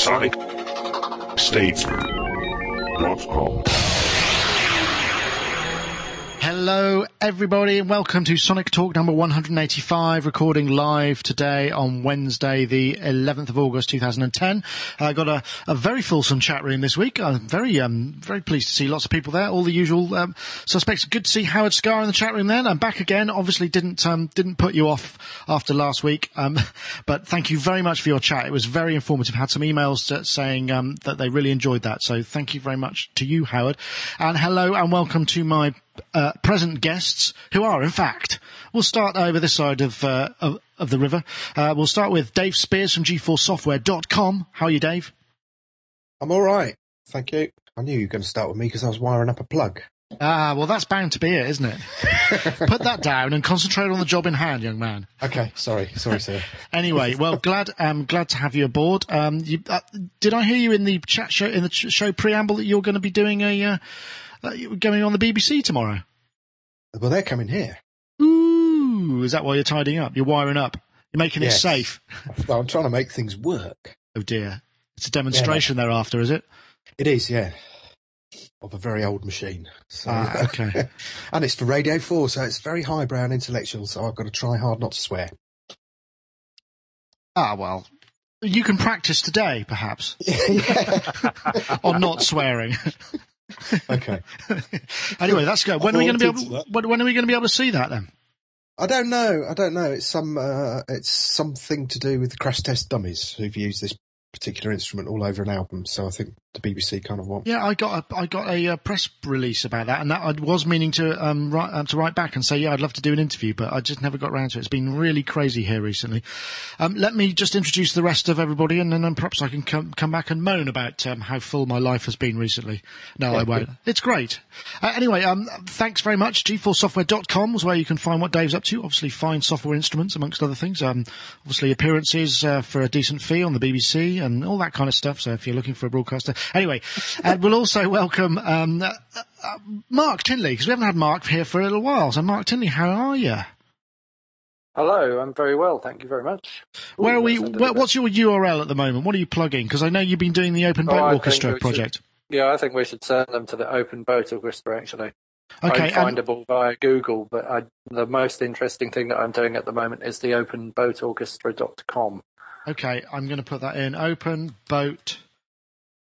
Sonic Statesman.com. Hello, everybody, and welcome to Sonic Talk number 185, recording live today on Wednesday, the 11th of August, 2010. I got a, a very fulsome chat room this week. I'm very, um, very pleased to see lots of people there. All the usual um, suspects. Good to see Howard Scarr in the chat room. Then I'm back again. Obviously, didn't um, didn't put you off after last week, um, but thank you very much for your chat. It was very informative. Had some emails saying um, that they really enjoyed that. So thank you very much to you, Howard. And hello and welcome to my uh, present guests, who are, in fact, we'll start over this side of, uh, of, of, the river. Uh, we'll start with Dave Spiers from GForceSoftware.com. How are you, Dave? I'm all right. Thank you. I knew you were going to start with me because I was wiring up a plug. Ah, well, that's bound to be it, isn't it? Put that down and concentrate on the job in hand, young man. Okay, sorry, sorry, sir. anyway, well, glad, um, glad to have you aboard. Um, you, uh, did I hear you in the chat show in the show preamble that you're going to be doing a uh, going on the BBC tomorrow? Well, they're coming here. Ooh, is that why you're tidying up? You're wiring up. You're making yes. it safe. well, I'm trying to make things work. Oh dear, it's a demonstration yeah. thereafter, is it? It is, yeah. Of a very old machine. So, ah, okay. and it's for Radio 4, so it's very highbrow and intellectual, so I've got to try hard not to swear. Ah, well, you can practice today, perhaps. on not swearing. okay. anyway, that's good. When are we going to be able? When, when, are we going to be able to see that then? I don't know. I don't know. It's some. Uh, it's something to do with the crash test dummies who've used this particular instrument all over an album. So I think the BBC kind of want. Yeah, I got a, I got a uh, press release about that, and that I was meaning to um, write um, to write back and say, yeah, I'd love to do an interview, but I just never got around to it. It's been really crazy here recently. Um, let me just introduce the rest of everybody, and then perhaps I can come come back and moan about um, how full my life has been recently. No, I won't. It's great. Uh, anyway, um, thanks very much. GForceSoftware.com is where you can find what Dave's up to. Obviously, find software instruments amongst other things. Um, obviously, appearances uh, for a decent fee on the BBC and all that kind of stuff. So if you're looking for a broadcaster, anyway, and we'll also welcome um, uh, uh, Mark Tinley because we haven't had Mark here for a little while. So Mark Tinley, how are you? Hello, I'm very well, thank you very much. Ooh, where are we? Where, what's your URL at the moment? What are you plugging? Because I know you've been doing the Open Boat oh, Orchestra project. Should, yeah, I think we should send them to the Open Boat Orchestra actually. Okay, findable um, via Google, but I, the most interesting thing that I'm doing at the moment is the OpenBoatOrchestra.com. Okay, I'm going to put that in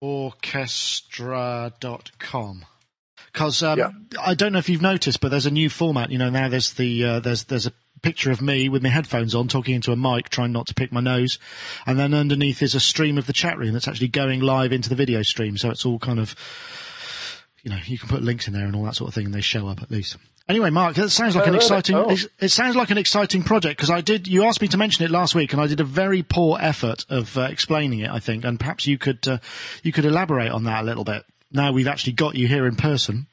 openboatorchestra.com. Because um, yeah. I don't know if you've noticed, but there's a new format. You know, now there's the uh, there's there's a picture of me with my headphones on, talking into a mic, trying not to pick my nose, and then underneath is a stream of the chat room that's actually going live into the video stream. So it's all kind of, you know, you can put links in there and all that sort of thing, and they show up at least. Anyway, Mark, that sounds like an exciting. Oh. It sounds like an exciting project because I did. You asked me to mention it last week, and I did a very poor effort of uh, explaining it. I think, and perhaps you could uh, you could elaborate on that a little bit. Now we've actually got you here in person.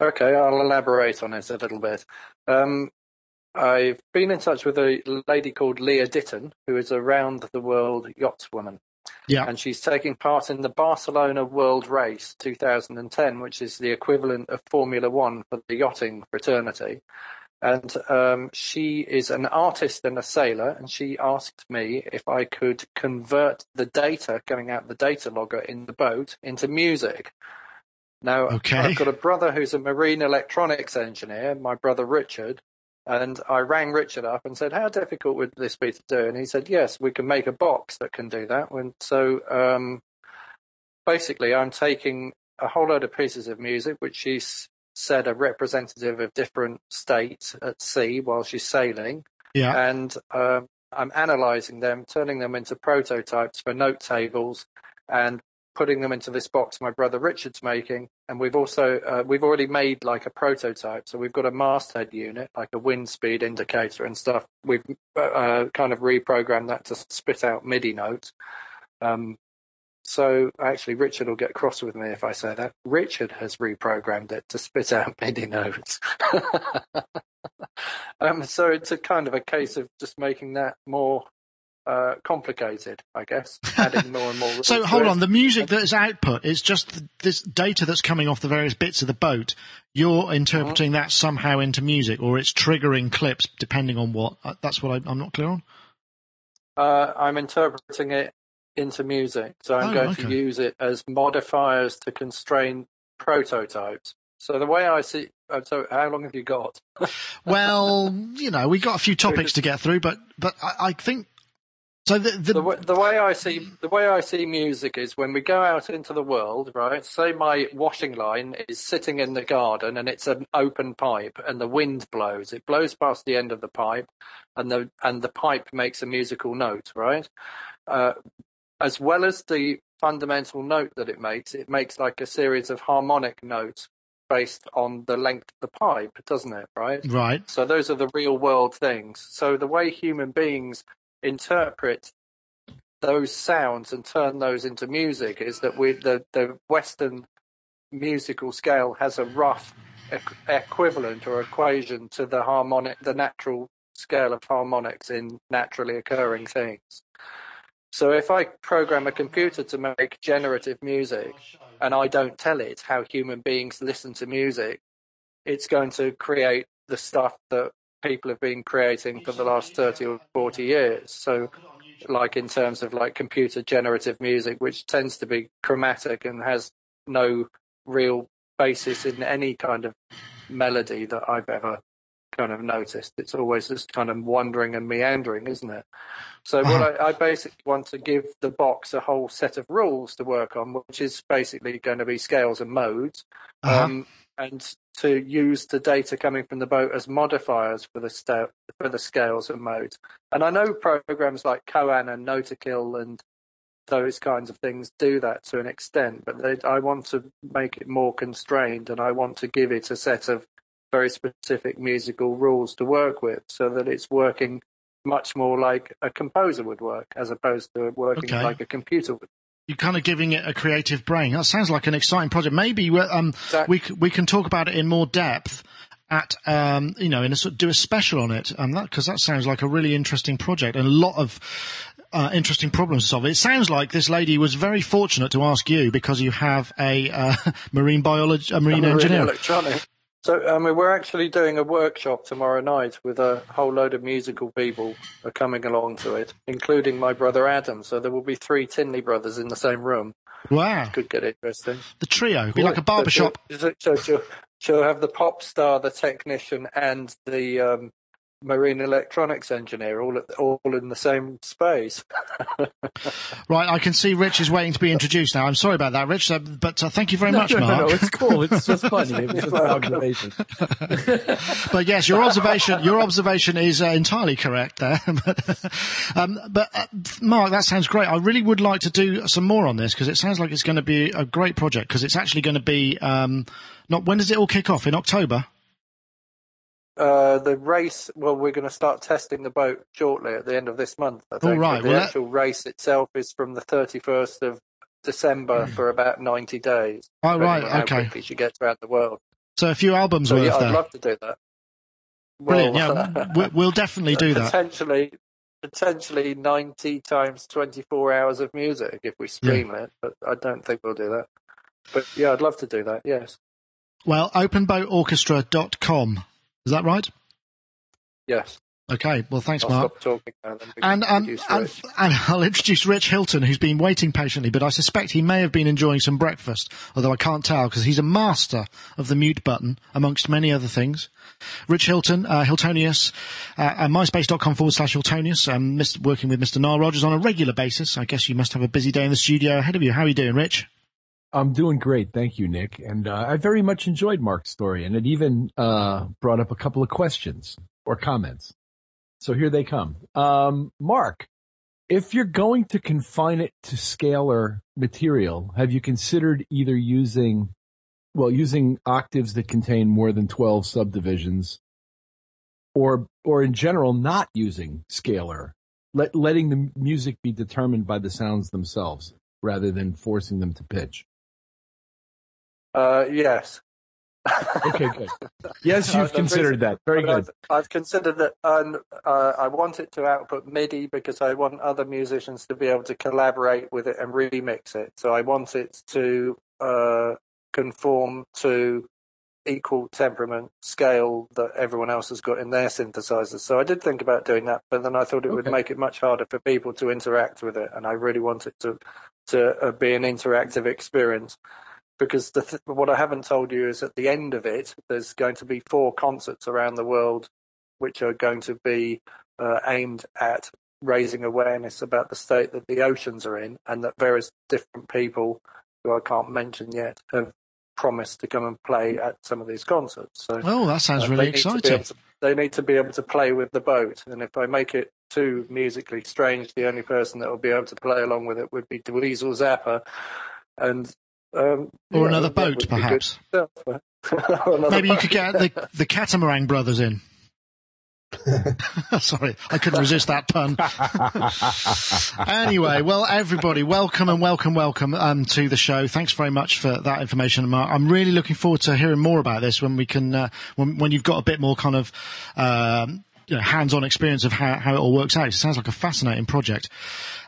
Okay, I'll elaborate on it a little bit. Um, I've been in touch with a lady called Leah Ditton, who is a round the world yachtswoman. Yeah. And she's taking part in the Barcelona World Race 2010, which is the equivalent of Formula One for the yachting fraternity. And um, she is an artist and a sailor, and she asked me if I could convert the data coming out the data logger in the boat into music. Now, okay. I've got a brother who's a marine electronics engineer, my brother Richard, and I rang Richard up and said, "How difficult would this be to do?" And he said, "Yes, we can make a box that can do that." And so, um, basically, I'm taking a whole load of pieces of music, which she's said are representative of different states at sea while she's sailing. Yeah. And um, I'm analysing them, turning them into prototypes for note tables, and putting them into this box my brother Richard's making, and we've also uh, we've already made like a prototype. So we've got a masthead unit, like a wind speed indicator and stuff. We've uh, kind of reprogrammed that to spit out MIDI notes. Um, so actually, Richard will get cross with me if I say that. Richard has reprogrammed it to spit out MIDI notes. um, so it's a kind of a case of just making that more uh, complicated, I guess, adding more and more. so hold on, the music that is output is just this data that's coming off the various bits of the boat. You're interpreting mm-hmm. that somehow into music, or it's triggering clips depending on what. Uh, that's what I, am not clear on. Uh, I'm interpreting it into music. So I'm Oh, going okay. to use it as modifiers to constrain prototypes. So the way I see, uh, so how long have you got? Well, you know, we got a few topics to get through, but but I, I think so. The, the, The, way- the way I see the way I see music is when we go out into the world, right? Say my washing line is sitting in the garden and it's an open pipe and the wind blows. It blows past the end of the pipe, and the and the pipe makes a musical note, right? Uh, as well as the fundamental note that it makes, it makes like a series of harmonic notes based on the length of the pipe, doesn't it? Right? right. So those are the real world things. So the way human beings interpret those sounds and turn those into music is that we the the Western musical scale has a rough equ- equivalent or equation to the harmonic, the natural scale of harmonics in naturally occurring things. So if I program a computer to make generative music and I don't tell it how human beings listen to music, it's going to create the stuff that people have been creating for the last 30 or 40 years. So like in terms of like computer generative music, which tends to be chromatic and has no real basis in any kind of melody that I've ever kind of noticed. It's always just kind of wandering and meandering, isn't it? So what I, I basically want to give the box a whole set of rules to work on, which is basically going to be scales and modes, Uh-huh. um, and to use the data coming from the boat as modifiers for the sta- for the scales and modes. And I know programs like Koan and Noatikl and those kinds of things do that to an extent, but they, I want to make it more constrained, and I want to give it a set of very specific musical rules to work with, so that it's working much more like a composer would work, as opposed to working Okay. like a computer would. You're kind of giving it a creative brain. That sounds like an exciting project. Maybe we- um, we we can talk about it in more depth at um, you know in a sort do a special on it um, that because that sounds like a really interesting project and a lot of uh, interesting problems to solve. It sounds like this lady was very fortunate to ask you because you have a uh, marine biology, a marine Marine engineer. electronic. So, I mean, we're actually doing a workshop tomorrow night with a whole load of musical people are coming along to it, including my brother Adam. So there will be three Tinley brothers in the same room. Wow, Could get interesting. the trio be like a barbershop. So, so, so she'll have the pop star, the technician, and the um, marine electronics engineer all at, all in the same space. Right, I can see Rich is waiting to be introduced now. I'm sorry about that, Rich, uh, but uh, thank you very No, much, no, Mark. no, no, it's cool. It's just funny. It was just an observation. But yes, your observation your observation is uh, entirely correct there. but um, but uh, Mark, that sounds great. I really would like to do some more on this because it sounds like it's going to be a great project because it's actually going to be um, not when does it all kick off in October? Uh, the race, well, we're going to start testing the boat shortly at the end of this month. I think. All right, But The well, that- actual race itself is from the 31st of December for about 90 days. Hmm. Oh right, how okay. quickly she gets around the world. So a few albums So worth yeah, I'd there. love to do that. Brilliant. Well, yeah, we- we'll definitely do that. Potentially, potentially 90 times 24 hours of music if we stream it, but I don't think we'll do that. But yeah, I'd love to do that. Yes, Well, openboatorchestra.com. Is that right? yes. Okay. Well, thanks, I'll Mark. stop talking now. And, um, and, and I'll introduce Rich Hilton, who's been waiting patiently, but I suspect he may have been enjoying some breakfast, although I can't tell because he's a master of the mute button, amongst many other things. Rich Hilton, uh, Hiltonius, uh, uh, myspace.com forward slash Hiltonius, um, working with Mr. Nile Rodgers on a regular basis. I guess you must have a busy day in the studio ahead of you. How are you doing, Rich? I'm doing great. Thank you, Nick. And uh, I very much enjoyed Mark's story, and it even uh, brought up a couple of questions or comments. So here they come. Um, Mark, if you're going to confine it to scalar material, have you considered either using, well, using octaves that contain more than 12 subdivisions or, or in general, not using scalar, let, letting the music be determined by the sounds themselves rather than forcing them to pitch? Uh, yes. Okay, good. Yes, you've considered that. Very good. I've, I've considered that, and uh, I want it to output MIDI because I want other musicians to be able to collaborate with it and remix it. So I want it to uh, conform to equal temperament scale that everyone else has got in their synthesizers. So I did think about doing that, but then I thought it would make it much harder for people to interact with it, and I really want it to to uh, be an interactive experience. Because the th- what I haven't told you is at the end of it, there's going to be four concerts around the world, which are going to be uh, aimed at raising awareness about the state that the oceans are in, and that various different people who I can't mention yet have promised to come and play at some of these concerts. So Oh, that sounds uh, really exciting. to- they need to be able to play with the boat, and if I make it too musically strange, the only person that will be able to play along with it would be Dweezil Zappa, and um, Or yeah, another boat, would be good perhaps. another Maybe you could get the, the Catamaran brothers in. Sorry, I couldn't resist that pun. anyway, well, everybody, welcome and welcome, welcome um, to the show. Thanks very much for that information, Mark. I'm really looking forward to hearing more about this when we can, uh, when, when you've got a bit more kind of um, you know, hands-on experience of how, how it all works out. It sounds like a fascinating project.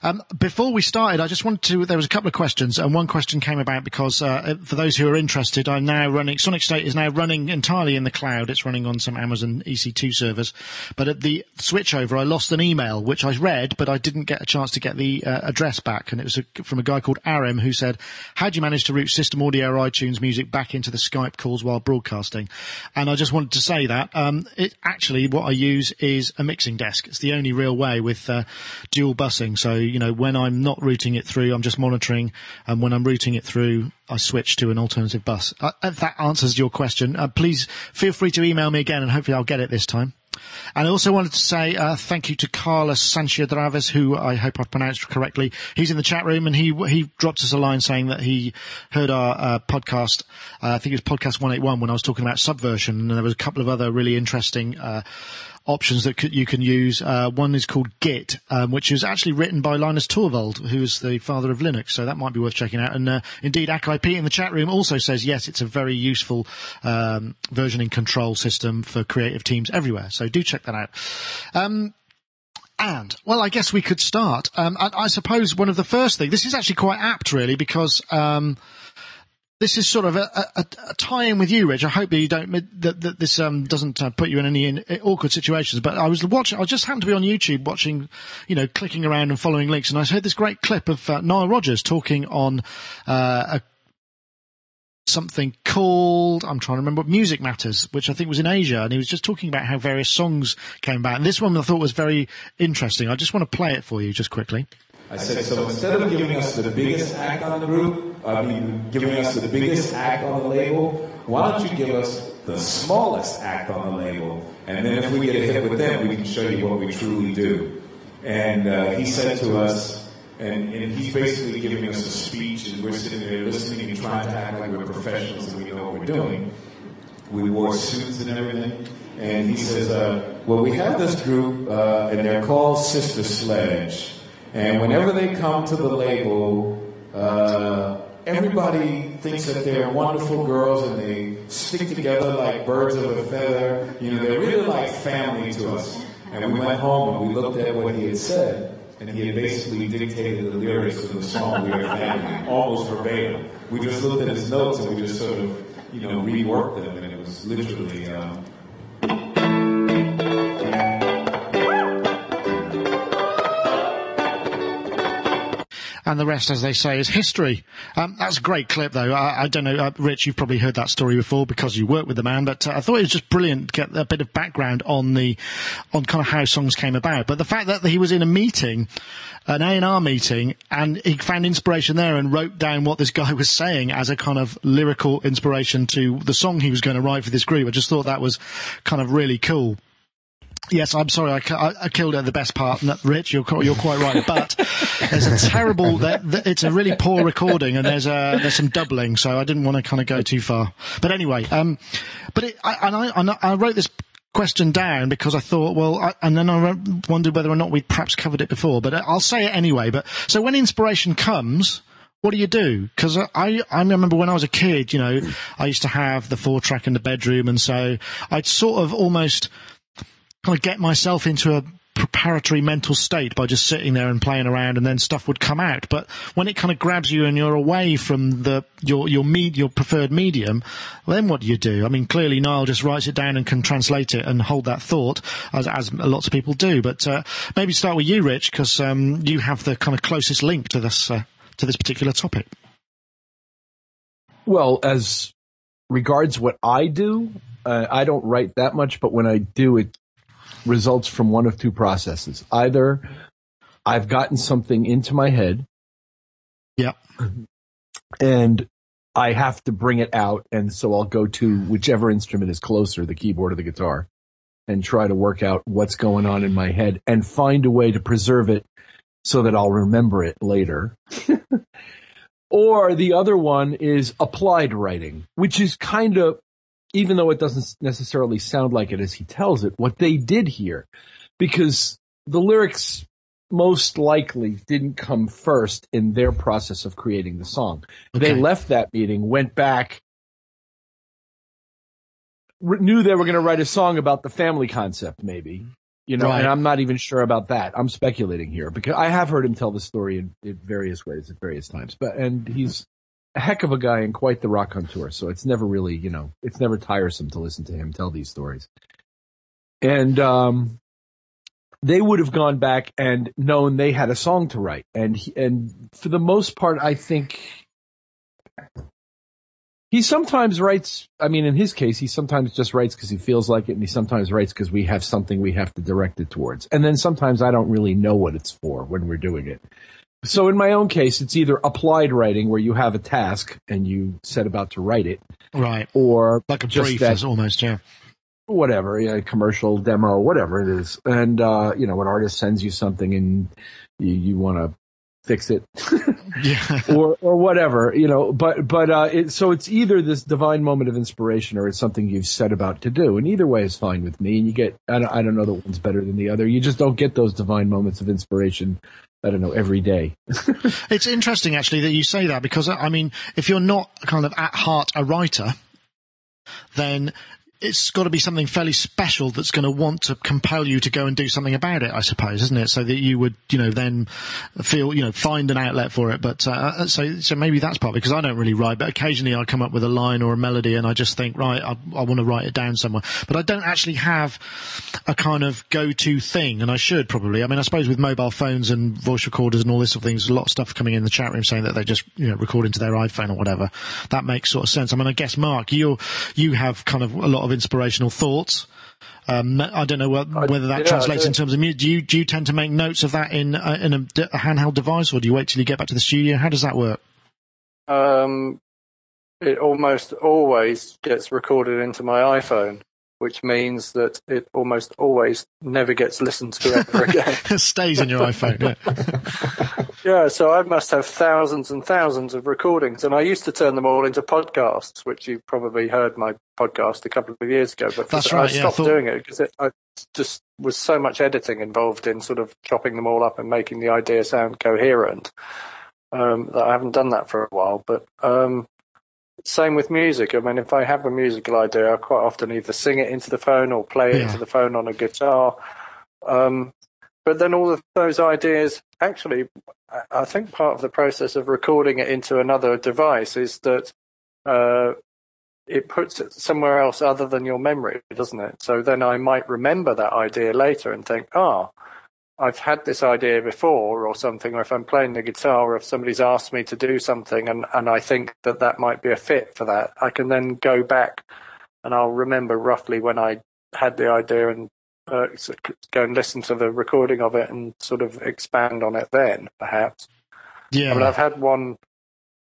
Um, before we started, I just wanted to. There was a couple of questions, and one question came about because uh, for those who are interested, I'm now running. Sonic State is now running entirely in the cloud. It's running on some Amazon EC2 servers. But at the switchover, I lost an email which I read, but I didn't get a chance to get the uh, address back. And it was a, from a guy called Aram who said, "How do you manage to route System Audio or iTunes music back into the Skype calls while broadcasting?" And I just wanted to say that um, it actually what I use is a mixing desk. It's the only real way with uh, dual busing. So you know when I'm not routing it through, I'm just monitoring, and when I'm routing it through, I switch to an alternative bus. Uh, if that answers your question, uh, please feel free to email me again, and hopefully I'll get it this time. And I also wanted to say uh, thank you to Carlos Sanchez Draves, who I hope I've pronounced correctly. He's in the chat room, and he he dropped us a line saying that he heard our uh, podcast. Uh, I think it was podcast one eight one when I was talking about subversion, and there was a couple of other really interesting. Options that you can use. Uh, one is called Git, um, which is actually written by Linus Torvald, who is the father of Linux. So that might be worth checking out. And uh, indeed, ACIP in the chat room also says yes, it's a very useful um, versioning control system for creative teams everywhere. So do check that out. Um, and well, I guess we could start. Um, I, I suppose one of the first things. This is actually quite apt, really, because. This is sort of a, a, a tie-in with you, Rich. I hope that you don't that, that this um, doesn't uh, put you in any in, awkward situations. But I was watching. I just happened to be on YouTube watching, you know, clicking around and following links, and I heard this great clip of uh, Nile Rodgers talking on uh, a something called I'm trying to remember Music Matters, which I think was in Asia, and he was just talking about how various songs came about. And this one I thought was very interesting. I just want to play it for you just quickly. I said, so instead of giving us the biggest act on the group, I mean, giving us the biggest act on the label, why don't you give us the smallest act on the label? And then if we get a hit with them, we can show you what we truly do. And uh, he said to us, and, and he's basically giving us a speech, and we're sitting there listening and trying to act like we're professionals and we know what we're doing. We wore suits and everything. And he says, uh, well, we have this group, uh, and they're called Sister Sledge. And whenever they come to the label, uh, everybody thinks that they're wonderful girls and they stick together like birds of a feather. You know, they're really like family to us. And we went home and we looked at what he had said, and he had basically dictated the lyrics of the song We Are Family, almost verbatim. We just looked at his notes and we just sort of, you know, reworked them, and it was literally. Um, the rest, as they say, is history. Um, that's a great clip, though. I, I don't know, uh, Rich, you've probably heard that story before because you work with the man, but uh, I thought it was just brilliant to get a bit of background on the, on kind of how songs came about. But the fact that he was in a meeting, an A&R meeting, and he found inspiration there and wrote down what this guy was saying as a kind of lyrical inspiration to the song he was going to write for this group. I just thought that was kind of really cool. Yes, I'm sorry, I, I, killed the best part. Rich, you're you're quite right, but there's a terrible. It's a really poor recording, and there's a there's some doubling, so I didn't want to kind of go too far. But anyway, um, but it, I, and I and I wrote this question down because I thought, well, I, and then I wondered whether or not we'd perhaps covered it before, but I'll say it anyway. But so when inspiration comes. What do you do? Because I, I remember when I was a kid, you know, I used to have the four track in the bedroom, and so I'd sort of almost kind of get myself into a preparatory mental state by just sitting there and playing around, and then stuff would come out. But when it kind of grabs you and you're away from the your your your preferred medium, then what do you do? I mean, clearly Nile just writes it down and can translate it and hold that thought, as, as lots of people do. But uh, maybe start with you, Rich, because um, you have the kind of closest link to this uh, to this particular topic. Well, as regards what I do, uh, I don't write that much, but when I do, it results from one of two processes. Either I've gotten something into my head. Yeah. And I have to bring it out. And so I'll go to whichever instrument is closer, the keyboard or the guitar, and try to work out what's going on in my head and find a way to preserve it so that I'll remember it later. or the other one is applied writing, which is kind of even though it doesn't necessarily sound like it as he tells it, what they did here, because the lyrics most likely didn't come first in their process of creating the song. Okay. They left that meeting, went back, knew they were going to write a song about the family concept, maybe, you know, right. and I'm not even sure about that. I'm speculating here because I have heard him tell the story in, in various ways at various times, but, and he's, a heck of a guy and quite the raconteur. So it's never really, you know, it's never tiresome to listen to him tell these stories. And, um, they would have gone back and known they had a song to write. And, he, and for the most part, I think he sometimes writes, I mean, in his case, he sometimes just writes because he feels like it and he sometimes writes because we have something we have to direct it towards. And then sometimes I don't really know what it's for when we're doing it. So in my own case, it's either applied writing where you have a task and you set about to write it. Right. Or like a brief that, almost, yeah. Whatever, yeah, commercial demo, whatever it is. And, uh, you know, an artist sends you something and you, you want to fix it. yeah. Or, or whatever, you know, but, but, uh, it, so it's either this divine moment of inspiration or it's something you've set about to do. And either way is fine with me. And you get, I don't, I don't know that one's better than the other. You just don't get those divine moments of inspiration I don't know, every day. it's interesting actually that you say that because I mean, if you're not kind of at heart a writer, then it's got to be something fairly special that's going to want to compel you to go and do something about it, I suppose, isn't it? So that you would, you know, then feel, you know, find an outlet for it. But uh, uh so, so maybe that's part because I don't really write, but occasionally I come up with a line or a melody and I just think, right, I, I want to write it down somewhere. But I don't actually have a kind of go-to thing, and I should probably. I mean, I suppose with mobile phones and voice recorders and all this sort of things, a lot of stuff coming in the chat room saying that they just, you know, record into their iPhone or whatever. That makes sort of sense. I mean, I guess Mark, you you have kind of a lot of of inspirational thoughts. Um, I don't know whether that yeah, translates in terms of music. Do you, do you tend to make notes of that in, uh, in a, a, handheld device or do you wait till you get back to the studio? How does that work? Um, it almost always gets recorded into my iPhone which means that it almost always never gets listened to ever again. it stays in your iPhone. Yeah. so I must have thousands and thousands of recordings, and I used to turn them all into podcasts, which you probably heard my podcast a couple of years ago. But That's right, I stopped yeah, I thought... doing it because it I just was so much editing involved in sort of chopping them all up and making the idea sound coherent. Um, that I haven't done that for a while, but um, same with music. I mean, if I have a musical idea, I quite often either sing it into the phone or play it yeah. into the phone on a guitar. Um, but then all of those ideas, actually, I think part of the process of recording it into another device is that uh, it puts it somewhere else other than your memory, doesn't it? So then I might remember that idea later and think, ah, oh, I've had this idea before or something, or if I'm playing the guitar or if somebody's asked me to do something and, and I think that that might be a fit for that, I can then go back and I'll remember roughly when I had the idea and uh, go and listen to the recording of it and sort of expand on it then, perhaps. Yeah. I mean, I've had one,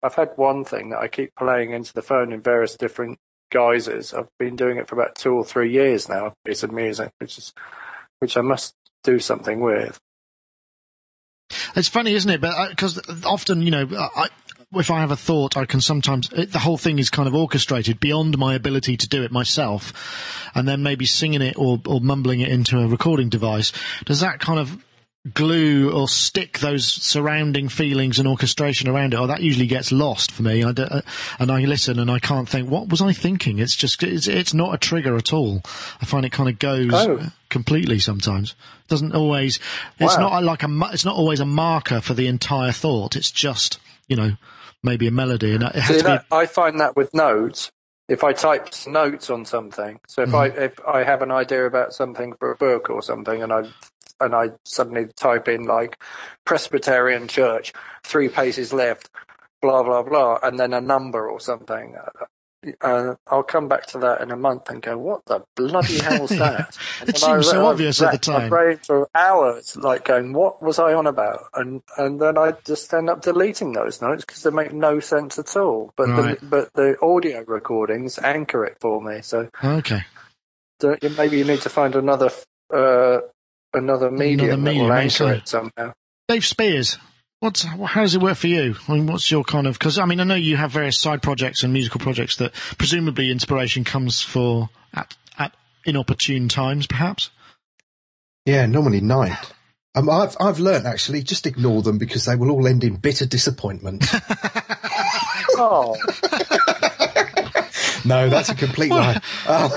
I've had one thing that I keep playing into the phone in various different guises. I've been doing it for about two or three years now, a piece of music, which is, which I must do something with. It's funny, isn't it? But because uh, often, you know, I, if I have a thought, I can sometimes it, the whole thing is kind of orchestrated beyond my ability to do it myself, and then maybe singing it or, or mumbling it into a recording device. Does that kind of glue or stick those surrounding feelings and orchestration around it, oh, that usually gets lost for me. I d- uh, and I listen and I can't think, what was I thinking? It's just, it's, it's not a trigger at all. I find it kind of goes Oh. completely sometimes. Doesn't always, it's Wow. not like a, it's not always a marker for the entire thought. It's just, you know, maybe a melody and it has See, to be, that, I find that with notes. If I type notes on something, so if I mm. if I have an idea about something for a book or something, and I and I suddenly type in like Presbyterian Church, three paces left, blah blah blah, and then a number or something. Uh, Uh, I'll come back to that in a month and go, "What the bloody hell's that?" And It seems so obvious at the time. my brain for hours, like going, "What was I on about?" And and then I just end up deleting those notes because they make no sense at all. But Right. the, but the audio recordings anchor it for me. So okay. maybe you need to find another uh, another medium that medium, will I anchor it somehow. Dave Spiers, what's how does it work for you? I mean, what's your kind of? Because I mean, I know you have various side projects and musical projects that presumably inspiration comes for at at inopportune times, perhaps. Yeah, normally night. Um, I've I've learnt actually just ignore them because they will all end in bitter disappointment. Oh, no, that's a complete lie. Um,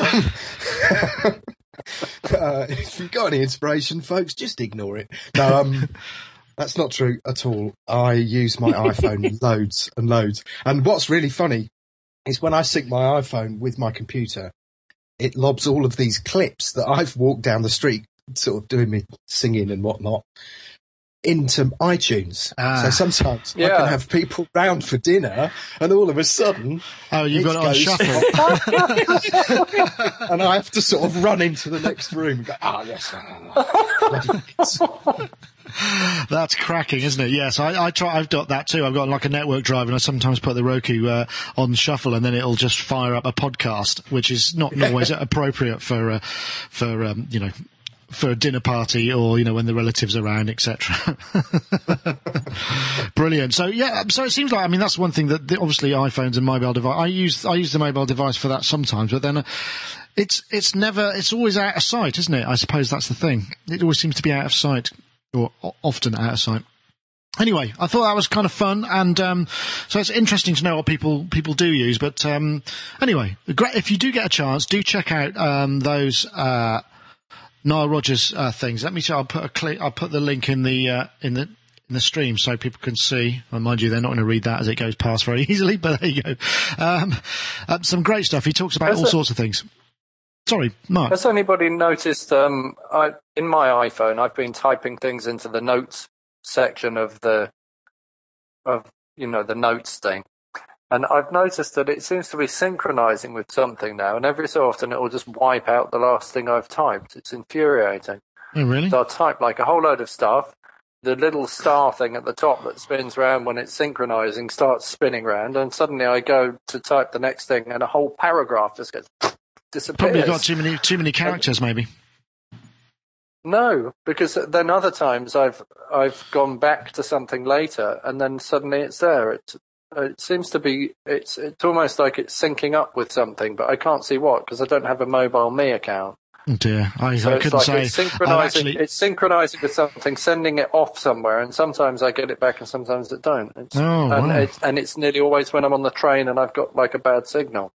uh, if you've got any inspiration, folks, just ignore it. No, um, that's not true at all. I use my iPhone loads and loads. And what's really funny is when I sync my iPhone with my computer, it lobs all of these clips that I've walked down the street, sort of doing me singing and whatnot, into iTunes. Ah. So sometimes I can have people round for dinner, and all of a sudden, Oh, you've got on shuffle. and I have to sort of run into the next room and go, oh yes. Ah, ah, Hits." That's cracking, isn't it? Yes, I, I try. I've got that too. I've got like a network drive, and I sometimes put the Roku uh, on shuffle, and then it'll just fire up a podcast, which is not always appropriate for uh, for um, you know for a dinner party or you know when the relatives are around, etc. Brilliant. So yeah, so it seems like I mean that's one thing that the, obviously iPhones and mobile device. I use I use the mobile device for that sometimes, but then. Uh, it's it's never it's always out of sight, isn't it? I suppose that's the thing. It always seems to be out of sight, or often out of sight. Anyway, I thought that was kind of fun, and um, so it's interesting to know what people people do use. But um, anyway, if you do get a chance, do check out um, those uh, Nile Rodgers uh, things. Let me see. I'll put a click. I'll put the link in the uh, in the in the stream so people can see. And mind you, they're not going to read that as it goes past very easily. But there you go. Um, uh, some great stuff. He talks about Has all it- sorts of things. Sorry, Mark. Has anybody noticed? Um, I in my iPhone, I've been typing things into the notes section of the of you know the notes thing, and I've noticed that it seems to be synchronizing with something now, and every so often it will just wipe out the last thing I've typed. It's infuriating. Oh, really? So I'll type like a whole load of stuff. The little star thing at the top that spins round when it's synchronizing starts spinning round, and suddenly I go to type the next thing, and a whole paragraph just gets disappears. Probably got too many too many characters, maybe. No, because then other times I've I've gone back to something later, and then suddenly it's there. It it seems to be it's it's almost like it's syncing up with something, but I can't see what because I don't have a MobileMe account. Oh dear, I, So I it's couldn't like say. it's synchronizing. actually, It's synchronizing with something, sending it off somewhere, and sometimes I get it back, and sometimes it don't. It's, Oh, and, wow. it's, and it's nearly always when I'm on the train and I've got like a bad signal.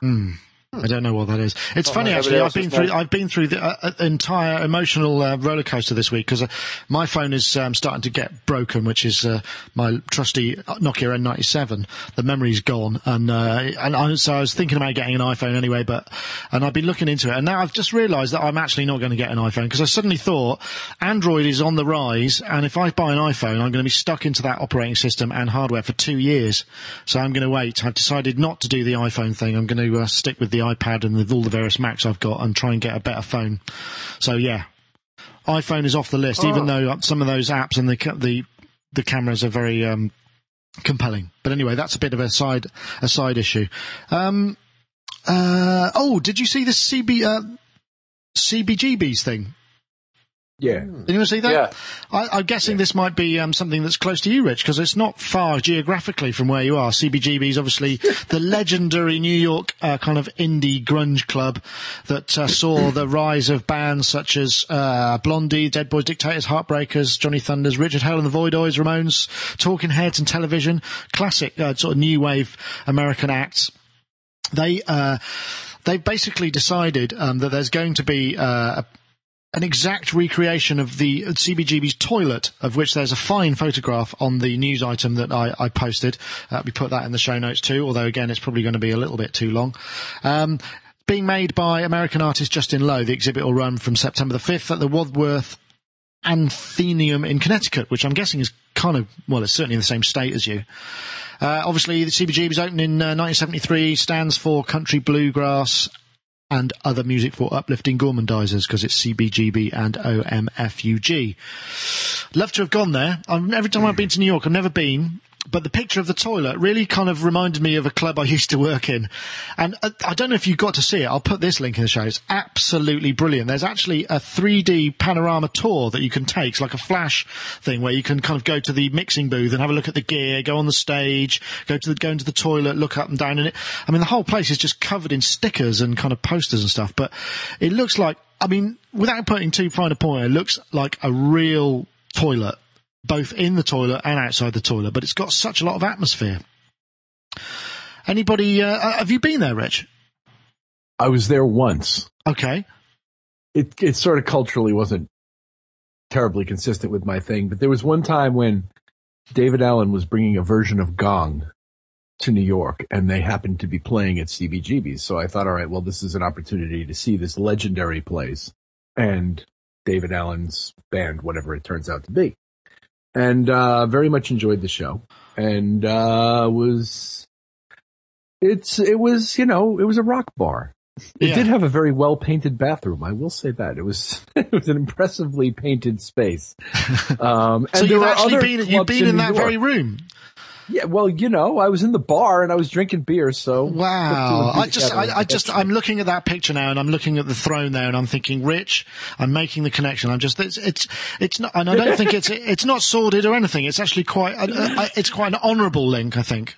Hmm. I don't know what that is. It's funny actually. I've been through. I've been through the uh, uh, entire emotional uh, roller coaster this week because uh, my phone is um, starting to get broken, which is uh, my trusty Nokia N97. The memory's gone, and uh, and I, so I was thinking about getting an iPhone anyway. But and I've been looking into it, and now I've just realised that I'm actually not going to get an iPhone because I suddenly thought Android is on the rise, and if I buy an iPhone, I'm going to be stuck into that operating system and hardware for two years. So I'm going to wait. I've decided not to do the iPhone thing. I'm going to uh, stick with the iPad and with all the various Macs I've got and try and get a better phone. So yeah, iPhone is off the list, even though some of those apps and the the the cameras are very um, compelling. But anyway, that's a bit of a side a side issue. Um, uh, oh, did you see the CB uh, CBGBs thing? Yeah. Did you want to see that? Yeah. I, I'm guessing this might be um, something that's close to you, Rich, because it's not far geographically from where you are. CBGB is obviously the legendary New York uh, kind of indie grunge club that uh, saw the rise of bands such as uh, Blondie, Dead Boys Dictators, Heartbreakers, Johnny Thunders, Richard Hell and the Voidoids, Ramones, Talking Heads and Television, classic uh, sort of new wave American acts. They uh, they've basically decided um, that there's going to be uh, a an exact recreation of the CBGB's toilet, of which there's a fine photograph on the news item that I, I posted. Uh, we put that in the show notes too, although again, it's probably going to be a little bit too long. Um, being made by American artist Justin Lowe, the exhibit will run from September the 5th at the Wadsworth Atheneum in Connecticut, which I'm guessing is kind of, well, it's certainly in the same state as you. Uh, obviously, the CBGB's opened in uh, 1973, stands for Country Bluegrass and other music for uplifting gormandizers because it's CBGB and OMFUG. Love to have gone there. I'm, every time I've been to New York, I've never been. But the picture of the toilet really kind of reminded me of a club I used to work in. And uh, I don't know if you got to see it. I'll put this link in the show. It's absolutely brilliant. There's actually a 3D panorama tour that you can take. It's like a flash thing where you can kind of go to the mixing booth and have a look at the gear, go on the stage, go to the, go into the toilet, look up and down in it. I mean, the whole place is just covered in stickers and kind of posters and stuff, but it looks like, I mean, without putting too fine a point, it looks like a real toilet both in the toilet and outside the toilet, but it's got such a lot of atmosphere. Anybody, uh, have you been there, Rich? I was there once. Okay. It it sort of culturally wasn't terribly consistent with my thing, but there was one time when Daevid Allen was bringing a version of Gong to New York, and they happened to be playing at CBGB's. So I thought, all right, well, this is an opportunity to see this legendary place and Daevid Allen's band, whatever it turns out to be and uh, very much enjoyed the show and uh, was it's it was you know it was a rock bar it Yeah. did have a very well painted bathroom i will say that it was it was an impressively painted space um and so there you've were actually other been, you've been in New that York. very room. Yeah well you know i was in the bar and i was drinking beer so Wow. I just, I, I just, I'm looking at that picture now and I'm looking at the throne there and I'm thinking, Rich, I'm making the connection. I'm just, it's, it's, it's not, and I don't think it's, it's not sordid or anything. It's actually quite, uh, uh, it's quite an honourable link, I think.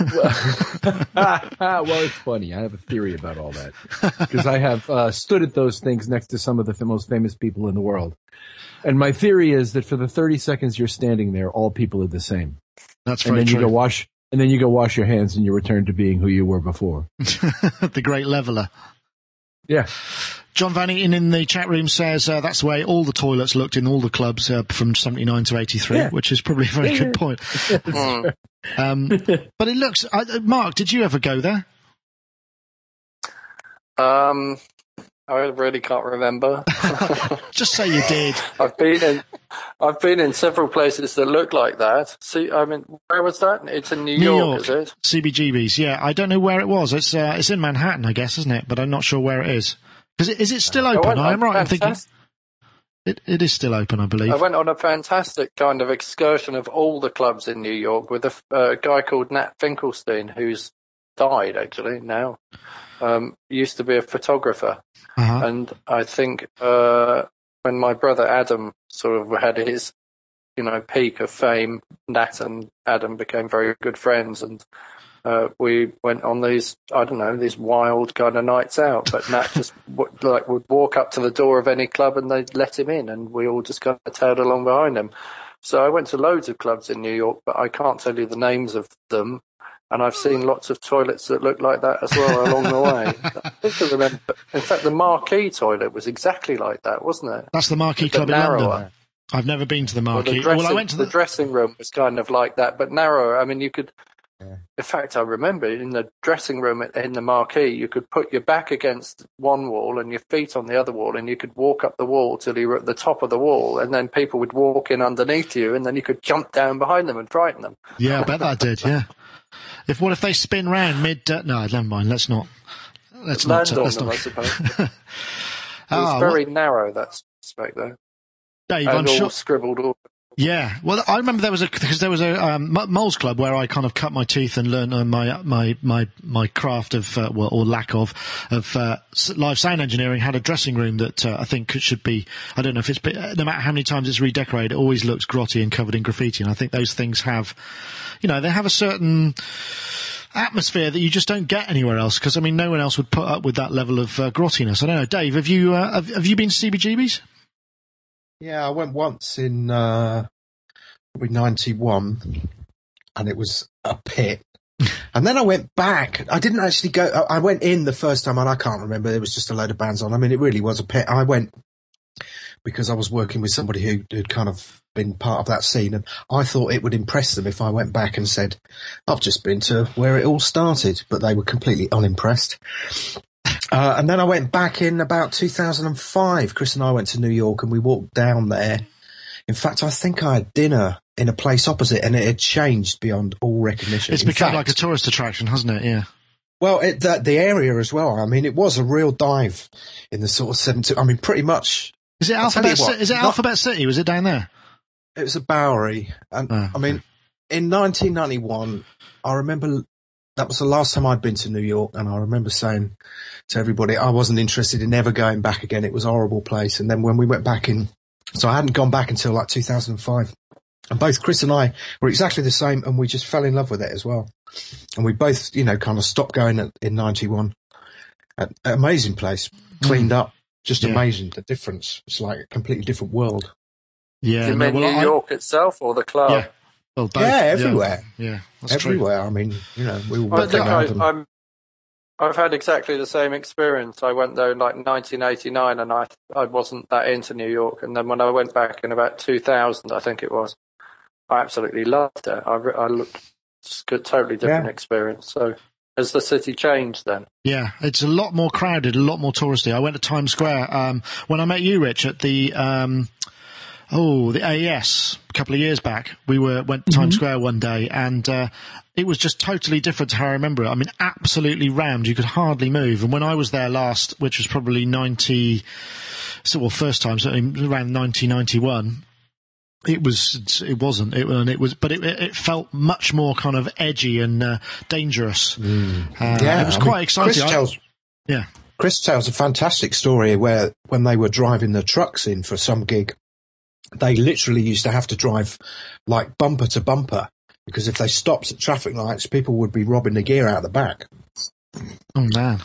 well, it's funny. I have a theory about all that because I have uh, stood at those things next to some of the most famous people in the world. And my theory is that for the 30 seconds you're standing there, all people are the same. That's And very then you go wash, and then you go wash your hands and you return to being who you were before. the great leveller. Yeah. John Van Eaton in the chat room says uh, that's the way all the toilets looked in all the clubs uh, from 79 to 83, Yeah. which is probably a very good point. Um, but it looks, uh, Mark, did you ever go there? Um, I really can't remember. Just say you did. I've been in, I've been in several places that look like that. See, I mean, where was that? It's in New, New York, York. is it? CBGB's, yeah. I don't know where it was. It's uh, it's in Manhattan, I guess, isn't it? But I'm not sure where it is. Is it, is it still open? I'm right in thinking it, it is still open, I believe. I went on a fantastic kind of excursion of all the clubs in New York with a uh, guy called Nat Finkelstein, who's died actually now. Um, used to be a photographer, Uh-huh. and I think uh, when my brother Adam sort of had his, you know, peak of fame, Nat and Adam became very good friends, and uh, we went on these, I don't know, these wild kind of nights out. But Nat just w- like would walk up to the door of any club and they'd let him in, and we all just kind of tailed along behind him. So I went to loads of clubs in New York, but I can't tell you the names of them. And I've seen lots of toilets that look like that as well along the way. I think I remember. In fact, the Marquee toilet was exactly like that, wasn't it? That's the Marquee But Club in London. I've never been to the Well, Marquee. the dressing, well, I went to the the. dressing room was kind of like that, but narrower. I mean, you could. In fact, I remember in the dressing room in the marquee, you could put your back against one wall and your feet on the other wall, and you could walk up the wall till you were at the top of the wall, and then people would walk in underneath you, and then you could jump down behind them and frighten them. Yeah, I bet that did. Yeah. If what if they spin round mid? Uh, no, never mind. Let's not. Let's not. Land on let's them, I not. suppose. It Ah, was very narrow that spec though, Dave, and I'm all sure. scribbled all Yeah, well, I remember there was a because there was a um, Moles Club where I kind of cut my teeth and learned uh, my my my my craft of uh, well, or lack of of uh, live sound engineering. Had a dressing room that uh, I think should be. I don't know if it's no matter how many times it's redecorated, it always looks grotty and covered in graffiti. And I think those things have, you know, they have a certain atmosphere that you just don't get anywhere else. Because I mean, no one else would put up with that level of uh, grottiness. I don't know, Dave. Have you uh, have, have you been to CBGBs? Yeah, I went once in uh, probably '91, and it was a pit. and then I went back. I didn't actually go. I went in the first time, and I can't remember. There was just a load of bands on. I mean, it really was a pit. I went because I was working with somebody who had kind of been part of that scene, and I thought it would impress them if I went back and said, "I've just been to where it all started," but they were completely unimpressed. Uh, and then I went back in about 2005. Chris and I went to New York and we walked down there. In fact, I think I had dinner in a place opposite and it had changed beyond all recognition. It's in become fact, like a tourist attraction, hasn't it? Yeah. Well, it, the, the area as well. I mean, it was a real dive in the sort of 70s. I mean, pretty much. Is it Alphabet, what, is it not, Alphabet City? Was it down there? It was a Bowery. And oh, I mean, in 1991, I remember that was the last time I'd been to New York, and I remember saying to everybody I wasn't interested in ever going back again. It was a horrible place. And then when we went back in, so I hadn't gone back until like 2005. And both Chris and I were exactly the same, and we just fell in love with it as well. And we both, you know, kind of stopped going at, in '91. An amazing place, cleaned mm. up, just yeah. amazing. The difference. It's like a completely different world. Yeah, you no, mean well, New I, York itself or the club? Yeah. Well, both, yeah, everywhere. Yeah, yeah everywhere. True. I mean, you know, we all I think I, and... I'm. I've had exactly the same experience. I went there in like 1989, and I I wasn't that into New York. And then when I went back in about 2000, I think it was, I absolutely loved it. I I looked just a totally different yeah. experience. So has the city changed then? Yeah, it's a lot more crowded, a lot more touristy. I went to Times Square um, when I met you, Rich, at the um, oh, the AES a couple of years back. We were went to mm-hmm. Times Square one day, and uh, it was just totally different to how I remember it. I mean, absolutely rammed. You could hardly move. And when I was there last, which was probably ninety, so well, first time, so around nineteen ninety one. It was, it wasn't, it, and it was, but it, it felt much more kind of edgy and uh, dangerous. Mm. Uh, yeah, it was I quite mean, exciting. Chris tells, I, yeah, Chris tells a fantastic story where when they were driving the trucks in for some gig, they literally used to have to drive like bumper to bumper because if they stopped at traffic lights, people would be robbing the gear out the back. Oh man.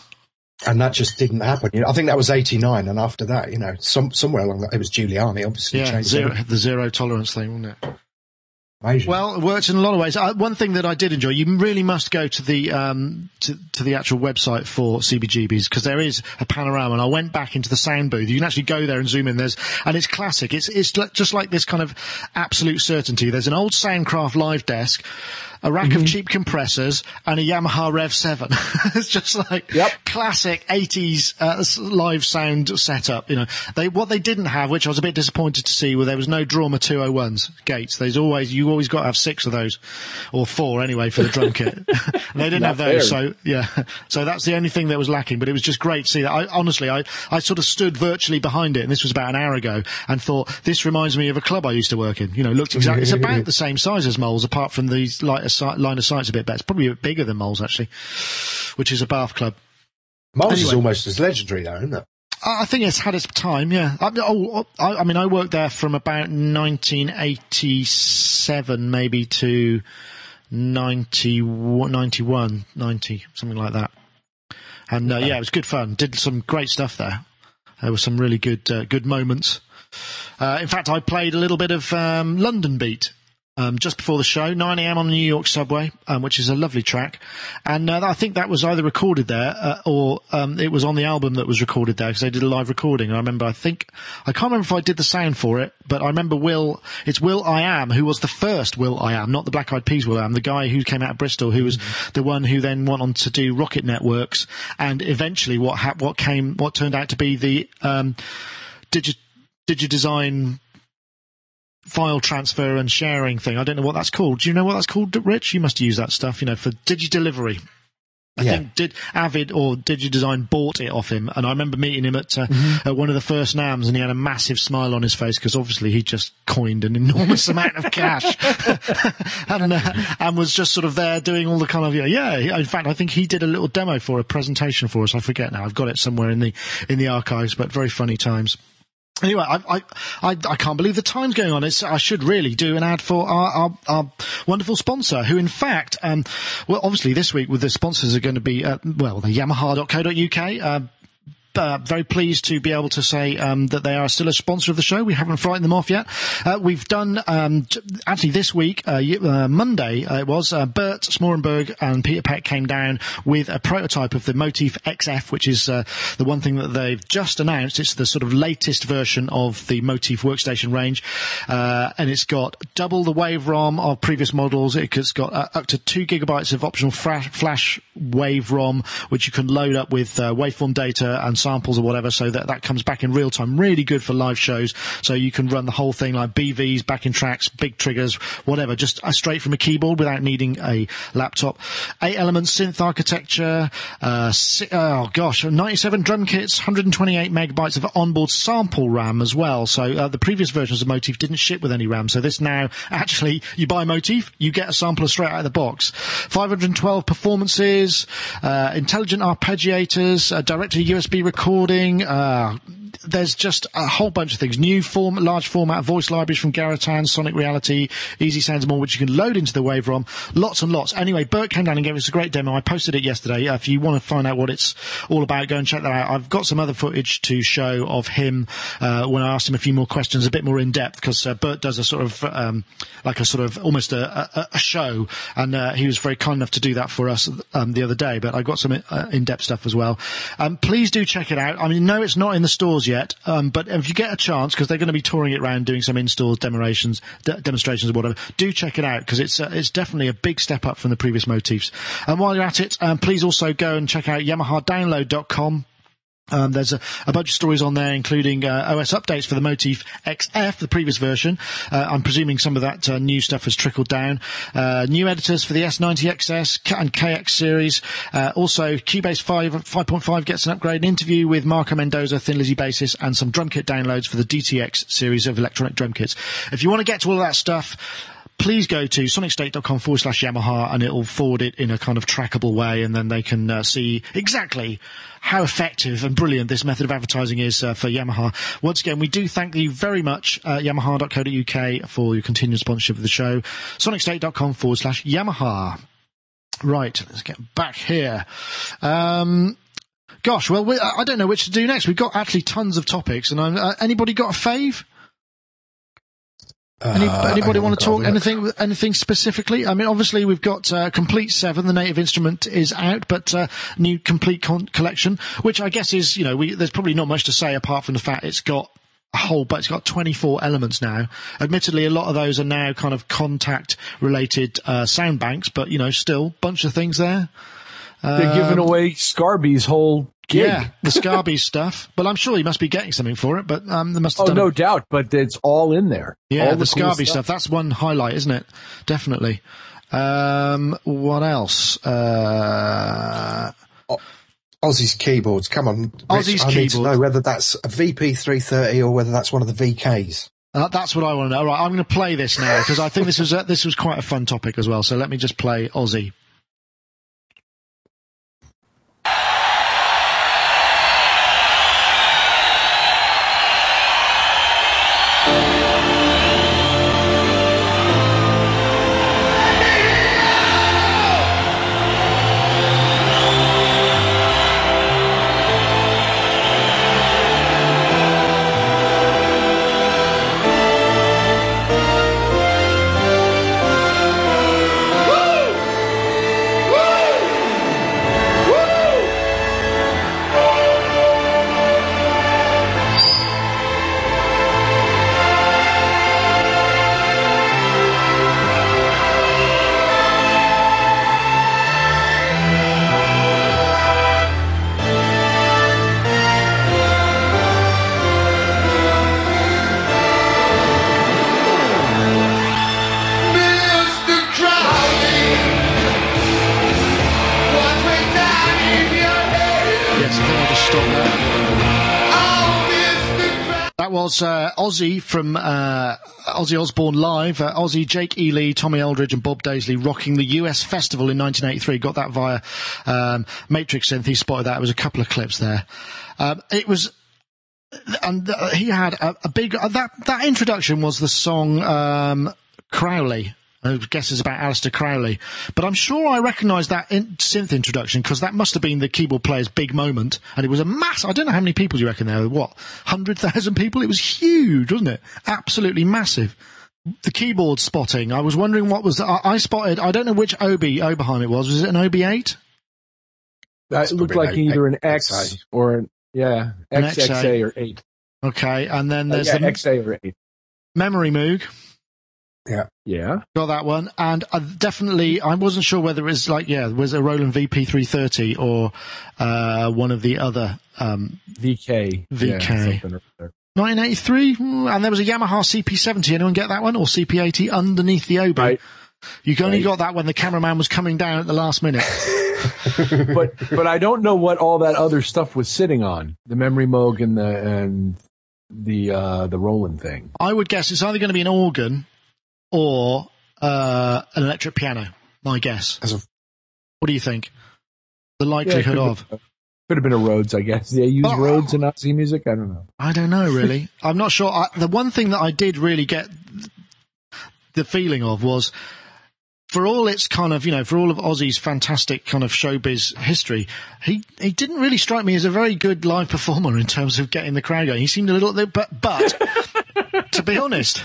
And that just didn't happen. You know, I think that was '89, and after that, you know, some somewhere along that, it was Giuliani, obviously. Yeah, zero, the zero tolerance thing, wasn't it? Amazing. Well, it works in a lot of ways. Uh, one thing that I did enjoy, you really must go to the um, to, to the actual website for CBGBs because there is a panorama. And I went back into the sound booth. You can actually go there and zoom in. There's and it's classic. It's it's just like this kind of absolute certainty. There's an old Soundcraft live desk a rack mm-hmm. of cheap compressors, and a Yamaha Rev 7. it's just like yep. classic 80s uh, live sound setup. You know, they what they didn't have, which I was a bit disappointed to see, were there was no Drawmer 201s gates. There's always you always got to have six of those, or four anyway for the drum kit. they didn't have those, fair. so yeah. So that's the only thing that was lacking. But it was just great to see that. I, honestly, I I sort of stood virtually behind it, and this was about an hour ago, and thought this reminds me of a club I used to work in. You know, looked exactly. it's about the same size as Moles, apart from these like line of sight's a bit better. It's probably a bit bigger than Moles actually, which is a bath club. Moles anyway, is almost as legendary though, isn't it? I think it's had its time, yeah. I, oh, I, I, mean, I worked there from about 1987 maybe to 90, 91, 90, something like that. And uh, yeah, it was good fun. Did some great stuff there. There were some really good, uh, good moments. Uh, in fact, I played a little bit of um, Londonbeat um, just before the show, 9 a.m. on the New York subway, um, which is a lovely track. And uh, I think that was either recorded there uh, or um, it was on the album that was recorded there because they did a live recording. I remember, I think, I can't remember if I did the sound for it, but I remember Will, it's Will I Am, who was the first Will I Am, not the Black Eyed Peas Will I Am, the guy who came out of Bristol, who was mm-hmm. the one who then went on to do Rocket Networks and eventually what ha- what came, what turned out to be the um, Digi- Digidesign file transfer and sharing thing. I don't know what that's called. Do you know what that's called, Rich? You must use that stuff, you know, for DigiDelivery. I Yeah. think did Avid or DigiDesign bought it off him, and I remember meeting him at, uh, Mm-hmm. at one of the first NAMs, and he had a massive smile on his face because obviously he just coined an enormous amount of cash, and uh, and was just sort of there doing all the kind of yeah, yeah. In fact, I think he did a little demo for a presentation for us. I forget now. I've got it somewhere in the in the archives, but very funny times. Anyway, I, I, I, I can't believe the time's going on. It's, I should really do an ad for our, our, our wonderful sponsor, who in fact, um, well, obviously this week with the sponsors are going to be, uh, well, the Yamaha.co.uk, uh, uh, very pleased to be able to say um, that they are still a sponsor of the show. We haven't frightened them off yet. Uh, we've done um, j- actually this week, uh, uh, Monday uh, it was. Uh, Bert Smorenberg and Peter Peck came down with a prototype of the Motif XF, which is the one thing that they've just announced. It's the sort of latest version of the Motif workstation range, and it's got double the wave ROM of previous models. It's got up to two gigabytes of optional flash wave ROM, which you can load up with waveform data and samples or whatever, so that that comes back in real time. Really good for live shows. So you can run the whole thing like BVs, backing tracks, big triggers, whatever, just uh, straight from a keyboard without needing a laptop. Eight element synth architecture. Uh, oh gosh, 97 drum kits, 128 megabytes of onboard sample RAM as well. So uh, the previous versions of Motif didn't ship with any RAM. So this now actually you buy Motif, you get a sampler straight out of the box. 512 performances, uh, intelligent arpeggiators, uh, to USB recording. Uh, there's just a whole bunch of things. New form, large format voice libraries from Garritan, Sonic Reality, Easy Sounds more, which you can load into the Wave ROM. Lots and lots. Anyway, Bert came down and gave us a great demo. I posted it yesterday. Uh, if you want to find out what it's all about, go and check that out. I've got some other footage to show of him uh, when I asked him a few more questions, a bit more in depth, because uh, Bert does a sort of um, like a sort of almost a, a, a show, and uh, he was very kind enough to do that for us um, the other day. But I got some uh, in-depth stuff as well. Um, please do check it out. I mean, no, it's not in the stores yet, um, but if you get a chance, because they're going to be touring it around, doing some in-stores demonstrations, de- demonstrations or whatever, do check it out because it's uh, it's definitely a big step up from the previous motifs. And while you're at it, um, please also go and check out YamahaDownload.com. Um, there's a, a bunch of stories on there, including uh, OS updates for the Motif XF, the previous version. Uh, I'm presuming some of that uh, new stuff has trickled down. Uh, new editors for the S90XS and KX series. Uh, also, Cubase 5 5.5 gets an upgrade. An interview with Marco Mendoza, Thin Lizzy bassist, and some drum kit downloads for the DTX series of electronic drum kits. If you want to get to all that stuff, please go to sonicstate.com forward slash Yamaha and it'll forward it in a kind of trackable way and then they can uh, see exactly how effective and brilliant this method of advertising is uh, for Yamaha. Once again, we do thank you very much, uh, yamaha.co.uk for your continued sponsorship of the show. sonicstate.com forward slash Yamaha. Right, let's get back here. Um, gosh, well, we, I don't know which to do next. We've got actually tons of topics and uh, anybody got a fave? Any, Uh, anybody want to talk look. anything anything specifically? I mean, obviously we've got uh, Komplete Seven, the native instrument is out, but uh, new Komplete con- collection, which I guess is you know we, there's probably not much to say apart from the fact it's got a whole, but it's got 24 elements now. Admittedly, a lot of those are now kind of Kontakt related uh, sound banks, but you know still bunch of things there. They're giving away Scarby's whole gig. Yeah, the Scarby stuff, but I'm sure he must be getting something for it. But um, they must have Oh, done a- no doubt, but it's all in there. Yeah, All the, cool Scarby stuff. That's one highlight, isn't it? Definitely. Um, what else? Uh, Ozzy's keyboards. Come on, Rich, Ozzy's I need to know whether that's a VP330 or whether that's one of the VKs. uh, that's what I want to know. All right, I'm going to play this now because I think this was uh, this was quite a fun topic as well. So let me just play Ozzy. Ozzy from uh, Ozzy Osbourne live. Uh, Ozzy, Jake E. Lee, Tommy Aldridge, and Bob Daisley rocking the US Festival in 1983. Got that via um, Matrix Synth. He spotted that. It was a couple of clips there. Um, it was and he had a, a big uh, that that introduction was the song um, Crowley. I guess it's about Aleister Crowley, but I'm sure I recognise that in- synth introduction because that must have been the keyboard player's big moment, and it was a mass. I don't know how many people you reckon there were. What hundred thousand people? It was huge, wasn't it? Absolutely massive. The keyboard spotting. I was wondering what was. The, I, I spotted. I don't know which OB Oberheim it was. Was it an OB8? That looked like an either an X- X or an yeah An XXA or eight. Okay, and then Uh, there's yeah, the XA or eight. Memorymoog. Yeah. Yeah. Got that one, and uh, definitely, I wasn't sure whether it was like, yeah, was a Roland VP330 or uh, one of the other um, VK. VK. Yeah, something or other. 1983, Hmm, and there was a Yamaha CP70. Anyone get that one or CP80 underneath the Obi? Right. You only Right. got that when the cameraman was coming down at the last minute. but but I don't know what all that other stuff was sitting on. The Memorymoog and the and the uh the Roland thing. I would guess it's either going to be an organ or uh, an electric piano. My guess. As a- What do you think? The Yeah, likelihood could of. could have been a Rhodes, I guess. They use Oh. Rhodes in Nazi music. I don't know. I don't know really. I'm not sure. I, the one thing that I did really get the feeling of was for all its kind of, you know, for all of Ozzy's fantastic kind of showbiz history, he, he didn't really strike me as a very good live performer in terms of getting the crowd going. He seemed a little, but, but to be honest,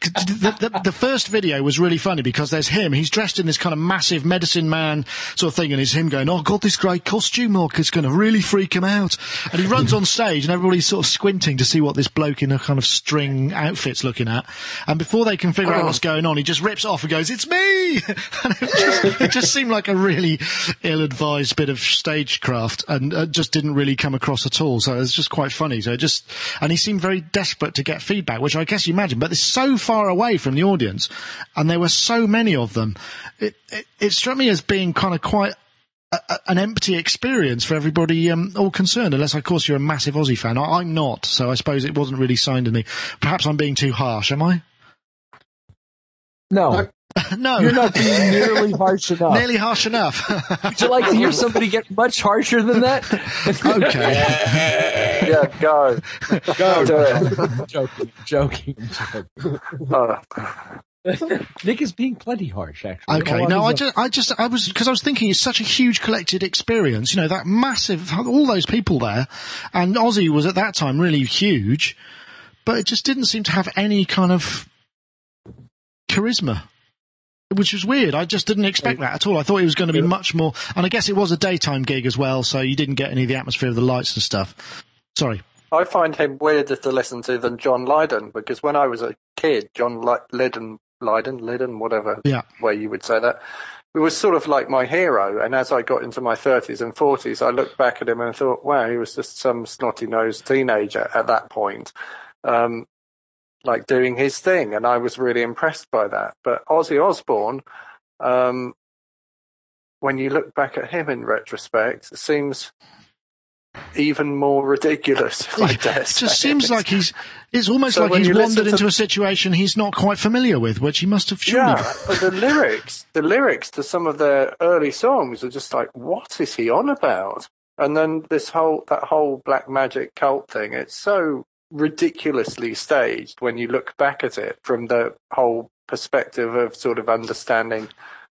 the, the, the first video was really funny because there's him. He's dressed in this kind of massive medicine man sort of thing, and it's him going, "Oh, got this great costume, look, it's going to really freak him out." And he runs on stage, and everybody's sort of squinting to see what this bloke in a kind of string outfit's looking at. And before they can figure out what's going on, he just rips off and goes, "It's me!" and it just, it just seemed like a really ill-advised bit of stagecraft, and uh, just didn't really come across at all. So it was just quite funny. So just, and he seemed very desperate to get feedback, which I guess you imagine, but it's so far away from the audience, and there were so many of them. It, it, it struck me as being kind of quite a, a- an empty experience for everybody um, all concerned, unless, of course, you're a massive Ozzy fan. I, I'm not, so I suppose it wasn't really signed to me. Perhaps I'm being too harsh, am I? No, no, you're not being nearly harsh enough. nearly harsh enough. Would you like to hear somebody get much harsher than that? okay. Yeah, go. Go. Do it. joking, joking, joking. Uh, Nick is being plenty harsh, actually. Okay, no, I just, I just, I was, because I was thinking it's such a huge collected experience, you know, that massive, all those people there, and Ozzy was at that time really huge, but it just didn't seem to have any kind of charisma. Which was weird. I just didn't expect that at all. I thought it was going to be much more, and I guess it was a daytime gig as well, so you didn't get any of the atmosphere of the lights and stuff. Sorry. I find him weirder to listen to than John Lydon because when I was a kid, John Ly- Lydon, Lydon, Lydon, whatever Yeah. way you would say that, it was sort of like my hero. And as I got into my 30s and 40s, I looked back at him and thought, wow, he was just some snotty nosed teenager at that point, um, like doing his thing. And I was really impressed by that. But Ozzy Osbourne, um, when you look back at him in retrospect, it seems even more ridiculous. It just seems like he's, it's almost So like he's wandered into a situation he's not quite familiar with, which he must have surely. Yeah, but the lyrics, the lyrics to some of their early songs are just like, what is he on about? And then this whole that whole black magic cult thing, it's so ridiculously staged when you look back at it from the whole perspective of sort of understanding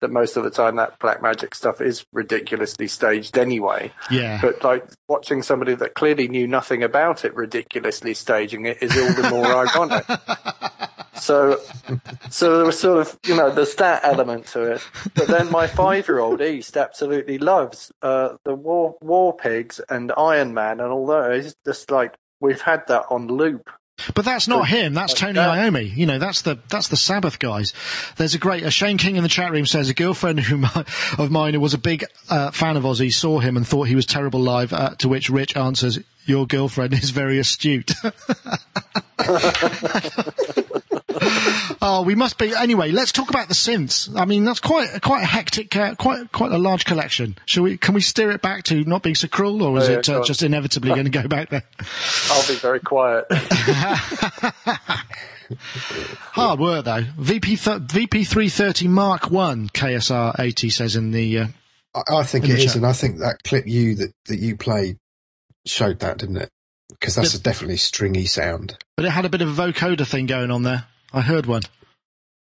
that most of the time that black magic stuff is ridiculously staged anyway. Yeah. But like watching somebody that clearly knew nothing about it ridiculously staging it is all the more ironic. So, so there was sort of, you know, there's that element to it. But then my five-year-old East absolutely loves uh, the War War Pigs and Iron Man and all those. Just like we've had that on loop. But that's not him. That's Tony. Iommi. You know, that's the that's the Sabbath guys. There's a great. Uh, Shane King in the chat room says a girlfriend who mi- of mine who was a big uh, fan of Ozzy saw him and thought he was terrible live. Uh, to which Rich answers, "Your girlfriend is very astute." oh, we must be anyway. Let's talk about the synths. I mean, that's quite quite a hectic, uh, quite quite a large collection. Shall we? Can we steer it back to not being so cruel, or is Oh, yeah, it uh, just inevitably going to go back there? I'll be very quiet. Hard work though. VP th- VP three thirty Mark One KSR eighty says in the. Uh, I, I think In it the is, chat. and I think that clip you that, that you played showed that, didn't it? Because that's a definitely stringy sound. but it had a bit of a vocoder thing going on there. I heard one.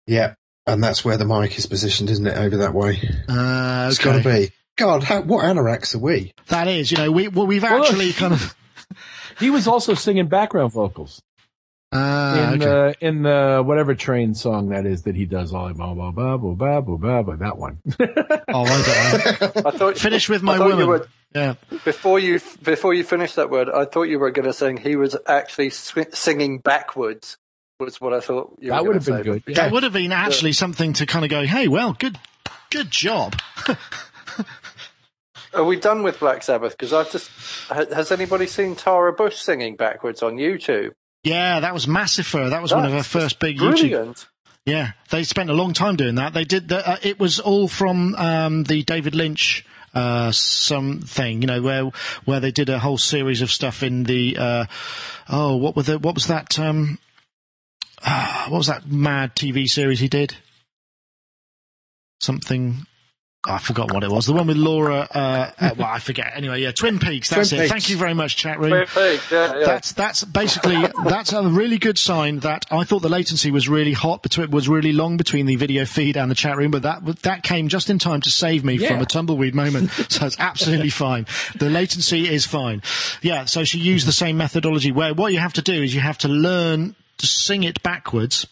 Yeah, and that's where the mic is positioned, isn't it? Over that way. Uh, okay. It's got to be. God, how, what anoraks are we? That is, you know, we well, we've actually well, kind of. he was also singing background vocals. Uh, in okay. the in the whatever train song that is that he does all blah blah blah blah blah blah blah. that one. oh, I, don't I thought finish with my woman. Were, yeah. Before you before you finish that word, I thought you were going to sing he was actually sw- singing backwards. Was what I thought you that would have been say. good. That would have been actually something to kind of go, hey, well, good, good job. Are we done with Black Sabbath? Because I've just has anybody seen Tara Bush singing backwards on YouTube? Yeah, that was Massifer. That was one of her first big YouTube. Brilliant. Yeah, they spent a long time doing that. They did the, uh, it was all from um, the David Lynch uh, something, you know, where where they did a whole series of stuff in the uh, oh, what were the what was that um, ah, what was that mad TV series he did? Something. oh, I forgot what it was. The one with Laura. Uh, uh, well, I forget. Anyway, yeah, Twin Peaks. That's Twin it. Peaks. Thank you very much, chat room. Twin Peaks, yeah, yeah. That's that's basically that's a really good sign that I thought the latency was really hot between was really long between the video feed and the chat room, but that that came just in time to save me from a tumbleweed moment. so it's absolutely fine. The latency is fine. Yeah. So she used the same methodology where what you have to do is you have to learn to sing it backwards.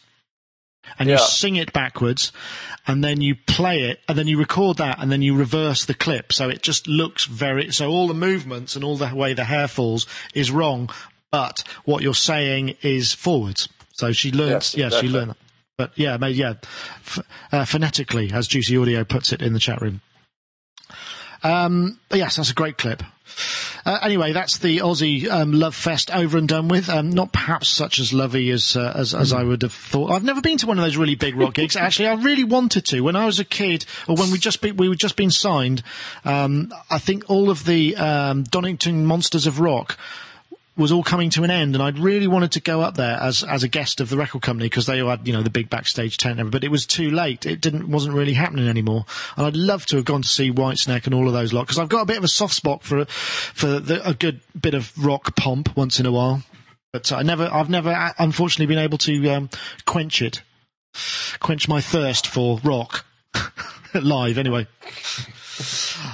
And you sing it backwards, and then you play it, and then you record that, and then you reverse the clip. So it just looks very, so all the movements and all the way the hair falls is wrong, but what you're saying is forwards. So she learns, Yes, yeah, she exactly. learned. But yeah, maybe, yeah, f- uh, phonetically, as Juicy Audio puts it in the chat room. Um, but yes, that's a great clip. Uh, anyway, that's the Ozzy um, Love Fest over and done with. Um, not perhaps such as lovey as, uh, as as I would have thought. I've never been to one of those really big rock gigs. Actually, I really wanted to. When I was a kid, or when we just be, we were just being signed, um, I think all of the um, Donington Monsters of Rock was all coming to an end, and I'd really wanted to go up there as as a guest of the record company because they had you know the big backstage tent, but it was too late. It didn't wasn't really happening anymore, and I'd love to have gone to see Whitesnake and all of those lot because I've got a bit of a soft spot for for the, a good bit of rock pomp once in a while. But I never, I've never, uh, unfortunately, been able to um, quench it, quench my thirst for rock live. Anyway.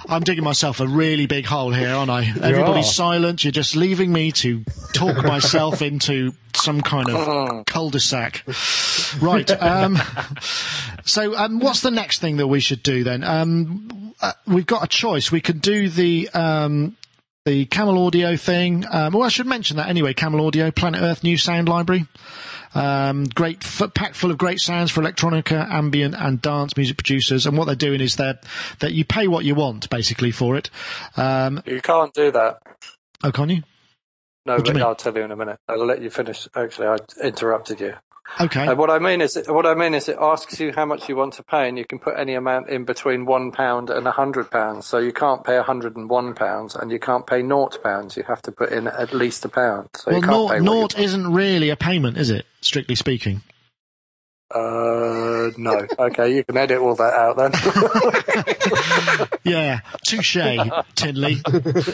I'm digging myself a really big hole here, aren't I? Everybody's are. silent. You're just leaving me to talk myself into some kind of cul-de-sac. Right. Um, so, um, what's the next thing that we should do then? Um, uh, we've got a choice. We could do the um, the Camel Audio thing. Um, well, I should mention that anyway. Camel Audio, Planet Earth New Sound Library. Um, great, f- packed full of great sounds for electronica, ambient, and dance music producers. And what they're doing is they're, that you pay what you want, basically, for it. Um, You can't do that. oh, can you? No, What do you but? I'll tell you in a minute. I'll let you finish. Actually, I interrupted you. Okay. Uh, what I mean is, what I mean is, it asks you how much you want to pay, and you can put any amount in between one pound and a hundred pounds. So you can't pay a hundred and one pounds, and you can't pay naught pounds. You have to put in at least a pound. So well, you can't naught, pay naught isn't really a payment, is it? Strictly speaking. Uh, no. Okay, you can edit all that out then. Yeah, touche, Tinley. Take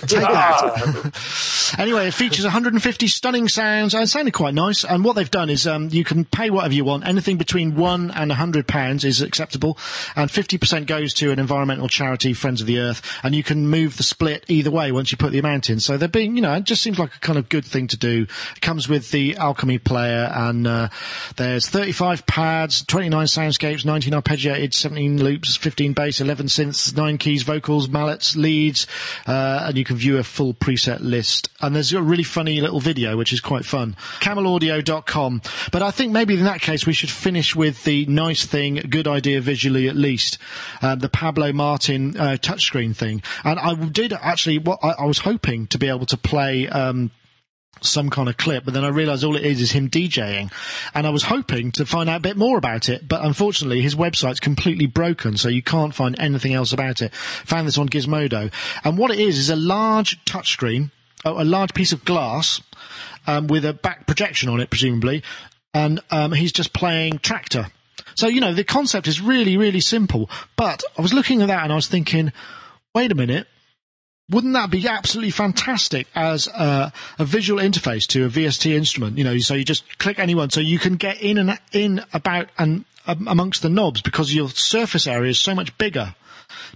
that. anyway, it features 150 stunning sounds. and It sounded quite nice. And what they've done is um, you can pay whatever you want. Anything between one and hundred pounds is acceptable, and 50% goes to an environmental charity, Friends of the Earth. And you can move the split either way once you put the amount in. So they're being, you know, it just seems like a kind of good thing to do. It comes with the Alchemy player, and uh, there's 35 pads, 29 soundscapes, 19 arpeggiated, 17 loops, 15 bass, 11 synths, 9 keys, vocals, mallets, leads, uh, and you can view a full preset list. And there's a really funny little video, which is quite fun. CamelAudio.com. But I think maybe in that case we should finish with the nice thing, good idea visually at least, uh, the Pablo Martin uh, touchscreen thing. And I did actually, what I, I was hoping to be able to play. Um, some kind of clip, but then I realized all it is is him DJing. And I was hoping to find out a bit more about it, but unfortunately his website's completely broken, so you can't find anything else about it. Found this on Gizmodo. And what it is is a large touchscreen, a large piece of glass, um, with a back projection on it, presumably, and um, he's just playing Traktor. So, you know, the concept is really, really simple. But I was looking at that and I was thinking, wait a minute, wouldn't that be absolutely fantastic as a, a, visual interface to a VST instrument? You know, so you just click anyone, so you can get in and in about and um, amongst the knobs because your surface area is so much bigger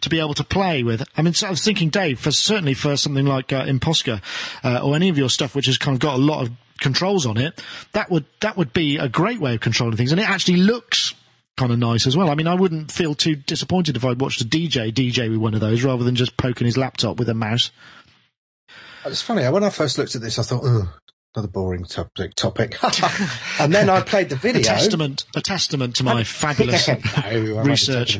to be able to play with. I mean, so I was thinking, Dave, for certainly for something like uh, impOSCar uh, or any of your stuff, which has kind of got a lot of controls on it, that would that would be a great way of controlling things, and it actually looks kind of nice as well. I mean, I wouldn't feel too disappointed if I'd watched a DJ DJ with one of those rather than just poking his laptop with a mouse. It's funny. When I first looked at this, I thought, oh, another boring topic. Topic. and then I played the video. A testament, a testament to my fabulous no, research.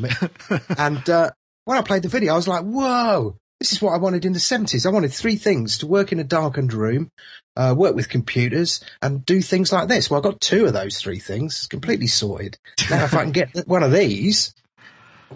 and uh, when I played the video, I was like, whoa, this is what I wanted in the 70s. I wanted three things to work in a darkened room, uh, work with computers and do things like this. Well, I got two of those three things It's completely sorted. Now, if I can get one of these,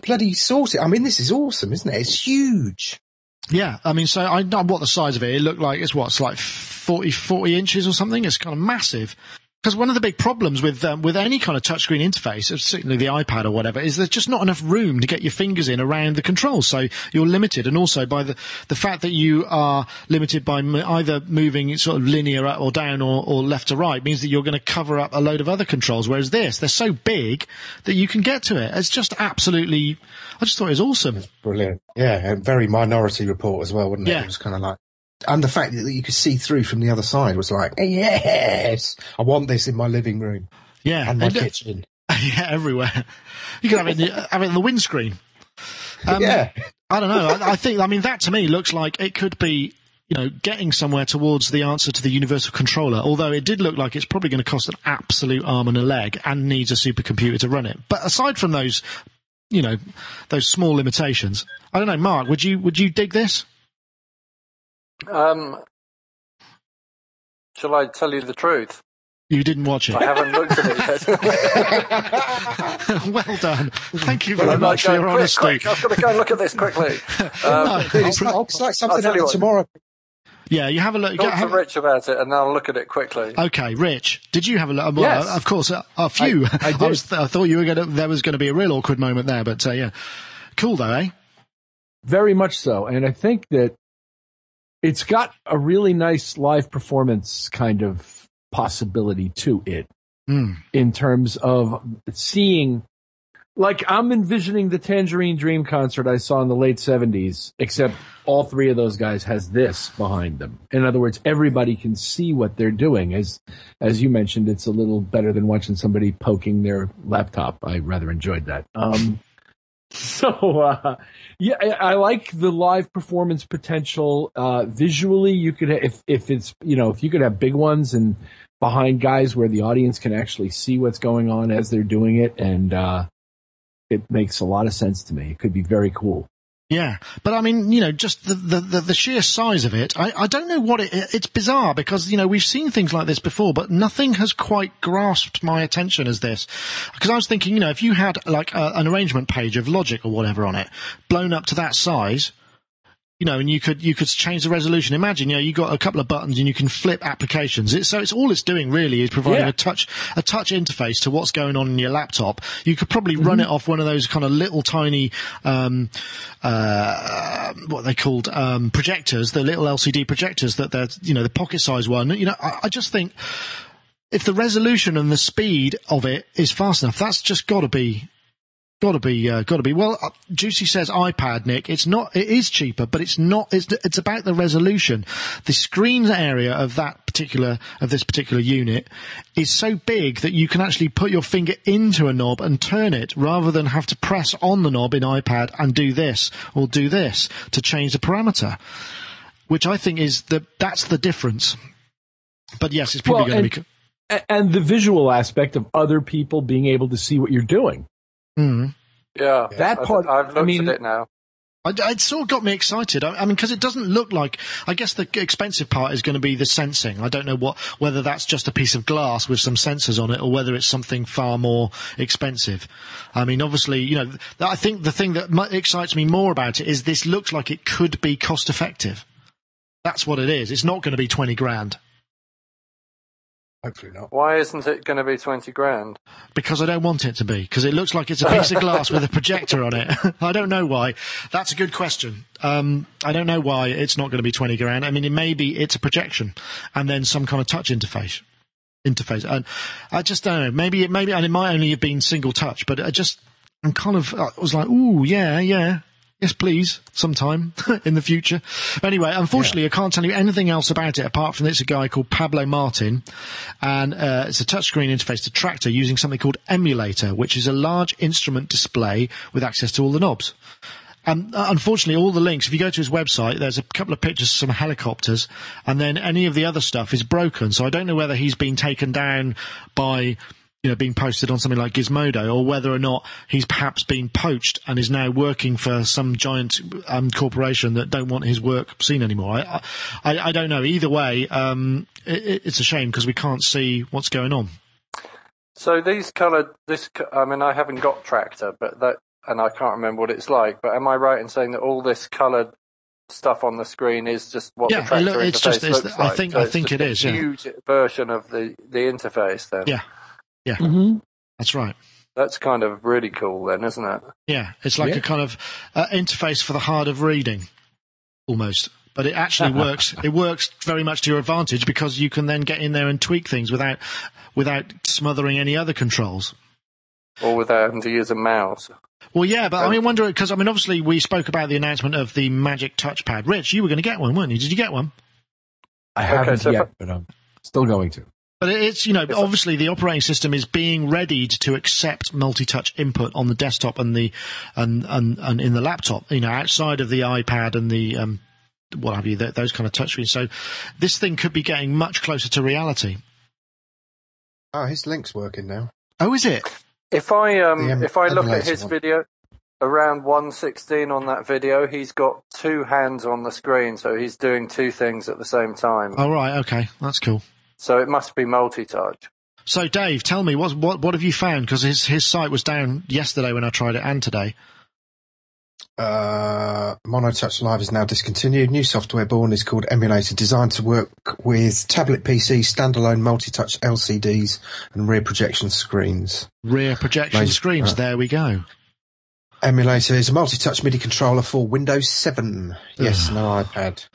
bloody sort it. I mean, this is awesome, isn't it? It's huge. Yeah. I mean, so I know what the size of it. It looked like it's what, it's like 40, 40 inches or something. It's kind of massive. Because one of the big problems with um, with any kind of touchscreen interface, certainly the iPad or whatever, is there's just not enough room to get your fingers in around the controls. So you're limited, and also by the the fact that you are limited by m- either moving sort of linear up or down or, or left to right means that you're going to cover up a load of other controls. Whereas this, they're so big that you can get to it. It's just absolutely. I just thought it was awesome. Brilliant. Yeah, a very Minority Report as well, wouldn't it? Yeah. It was kind of like and the fact that you could see through from the other side was like, yes, I want this in my living room. Yeah. And my and, kitchen. Yeah, everywhere. You can have it, in the, have it in the windscreen. Um, yeah. I don't know. I, I think, I mean, that to me looks like it could be you know, getting somewhere towards the answer to the universal controller, although it did look like it's probably going to cost an absolute arm and a leg and needs a supercomputer to run it. But aside from those, you know, those small limitations, I don't know, Mark, would you, would you dig this? Um, shall I tell you the truth? You didn't watch it. I haven't looked at it yet. well done. Thank you very well, much for your quick, honesty. Quick. I've got to go and look at this quickly. Um, no, it's, like, it's like something happened tomorrow. Yeah, you have a look. Talk have, to Rich about it, and I'll look at it quickly. Okay, Rich, did you have a look? Well, yes. of course, a, a few. I, I, I, was, I, thought you were going to. There was going to be a real awkward moment there, but uh, yeah, cool though, eh? Very much so, and I think that it's got a really nice live performance kind of possibility to it mm. in terms of seeing like I'm envisioning the Tangerine Dream concert I saw in the late 70s except all three of those guys has this behind them. In other words, everybody can see what they're doing as as you mentioned it's a little better than watching somebody poking their laptop. I rather enjoyed that. Um So, uh, yeah, I, I, like the live performance potential. Uh, visually, you could, if, if it's, you know, if you could have big ones and behind guys where the audience can actually see what's going on as they're doing it. And, uh, it makes a lot of sense to me. It could be very cool. Yeah, but I mean, you know, just the, the, the, sheer size of it, I, I don't know what it, it's bizarre because, you know, we've seen things like this before, but nothing has quite grasped my attention as this. Because I was thinking, you know, if you had like a, an arrangement page of logic or whatever on it, blown up to that size, you know, and you could you could change the resolution. Imagine, you know, you got a couple of buttons and you can flip applications. It's, so it's all it's doing really is providing yeah. a touch a touch interface to what's going on in your laptop. You could probably mm-hmm. run it off one of those kind of little tiny, um, uh, what they called um, projectors, the little LCD projectors that they're you know the pocket size one. You know, I, I just think if the resolution and the speed of it is fast enough, that's just got to be Got to be, uh, got to be. Well, uh, Juicy says iPad, Nick. It's not. It is cheaper, but it's not. It's it's about the resolution. The screen area of that particular of this particular unit is so big that you can actually put your finger into a knob and turn it, rather than have to press on the knob in iPad and do this or do this to change the parameter. Which I think is the that's the difference. But yes, it's probably well, going to be. And the visual aspect of other people being able to see what you're doing. Mm. Yeah, that part. I've looked I mean, at it now. I, it sort of got me excited. I, I mean, because it doesn't look like. I guess the expensive part is going to be the sensing. I don't know what whether that's just a piece of glass with some sensors on it, or whether it's something far more expensive. I mean, obviously, you know, I think the thing that excites me more about it is this looks like it could be cost effective. That's what it is. It's not going to be twenty grand Hopefully not. Why isn't it going to be 20 grand? because I don't want it to be. Because it looks like it's a piece of glass with a projector on it. I don't know why. That's a good question. Um, I don't know why it's not going to be twenty grand. I mean, it may be it's a projection and then some kind of touch interface. Interface, and I just don't know. Maybe it, maybe, and it might only have been single touch, but I just, I'm kind of, I was like, ooh, yeah, yeah, yes, please, sometime in the future. Anyway, unfortunately, I can't tell you anything else about it apart from it's a guy called Pablo Martin, and uh, it's a touchscreen interface to Traktor using something called Emulator, which is a large instrument display with access to all the knobs. Um, uh, unfortunately, all the links, if you go to his website, there's a couple of pictures of some helicopters, and then any of the other stuff is broken. So I don't know whether he's been taken down by, you know, being posted on something like Gizmodo, or whether or not he's perhaps been poached and is now working for some giant um, corporation that don't want his work seen anymore. I, I, I don't know. Either way, um, it, it's a shame because we can't see what's going on. So these coloured, this, I mean, I haven't got Traktor, but that, and I can't remember what it's like, but am I right in saying that all this coloured stuff on the screen is just what Yeah, the Traktor it it's interface just- it's- looks I like? think- So I it's think it a is, yeah. huge version of the, the interface then. Yeah. Mm-hmm. That's right. That's kind of really cool then, isn't it? Yeah, it's like Yeah. a kind of uh, interface for the hard of reading, almost. But it actually works. It works very much to your advantage because you can then get in there and tweak things without without smothering any other controls. Or without having to use a mouse. Well, yeah, but I mean, wonder because I mean, obviously, we spoke about the announcement of the Magic Touchpad. Rich, you were going to get one, weren't you? Did you get one? I haven't so yet, but I'm still going to. But it's, you know, obviously the operating system is being readied to accept multi-touch input on the desktop and the, and, and, and in the laptop, you know, outside of the iPad and the, um, what have you, th- those kind of touchscreens. So this thing could be getting much closer to reality. Oh, his link's working now. Oh, is it? If I um The em- if I look at his one. video around 116 on that video, he's got two hands on the screen, so he's doing two things at the same time. Oh, right. Okay. That's cool. So it must be multi-touch. So Dave, tell me, what, what, what have you found? Because his, his site was down yesterday when I tried it and today. Uh, MonoTouch Live is now discontinued. New software born is called Emulator, designed to work with tablet PCs, standalone multi-touch LCDs, and rear projection screens. Rear projection Nice. screens. Right. There we go. Emulator is a multi-touch MIDI controller for Windows 7. Yes, no iPad.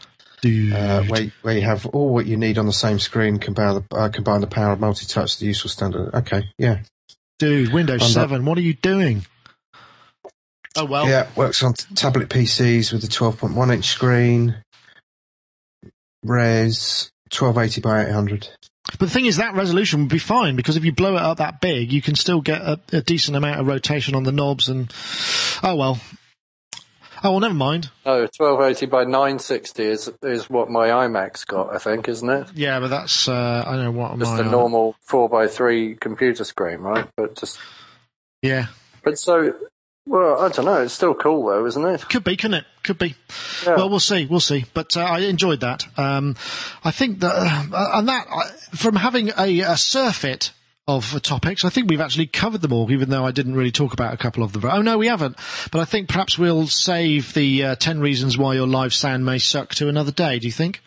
Uh, where, where you have all what you need on the same screen, combine the, uh, combine the power of multi-touch, the useful standard. Okay, yeah. Dude, Windows I'm not- 7, what are you doing? Oh, well. Yeah, works on t- tablet PCs with a 12.1 inch screen. Res 1280 by 800. But the thing is, that resolution would be fine because if you blow it up that big, you can still get a, a decent amount of rotation on the knobs and. Oh, well. Oh, well, never mind. No, 1280 by 960 is is what my iMac's got, I think, isn't it? Yeah, but that's. Uh, I don't know what. Just a normal 4x3 computer screen, right? But just Yeah. but so well, I don't know. It's still cool though, isn't it? Could be, couldn't it? Could be. Yeah. Well, we'll see. We'll see. But uh, I enjoyed that. Um, I think that, uh, and that, uh, from having a, a surfeit of topics, I think we've actually covered them all, even though I didn't really talk about a couple of them. Oh, no, we haven't. But I think perhaps we'll save the uh, 10 reasons why your live sound may suck to another day, do you think?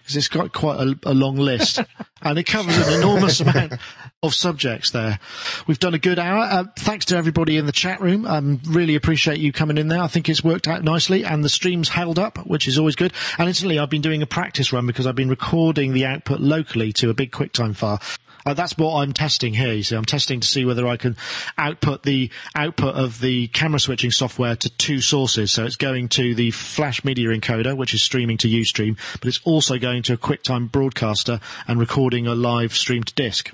Because it's got quite a, a long list and it covers an enormous amount of subjects there. We've done a good hour. Uh, thanks to everybody in the chat room. Um, really appreciate you coming in there. I think it's worked out nicely and the stream's held up, which is always good. And incidentally, I've been doing a practice run because I've been recording the output locally to a big QuickTime file. Uh, that's what I'm testing here. You see, I'm testing to see whether I can output the output of the camera switching software to two sources. So it's going to the Flash Media Encoder, which is streaming to Ustream, but it's also going to a QuickTime broadcaster and recording a live stream to disk.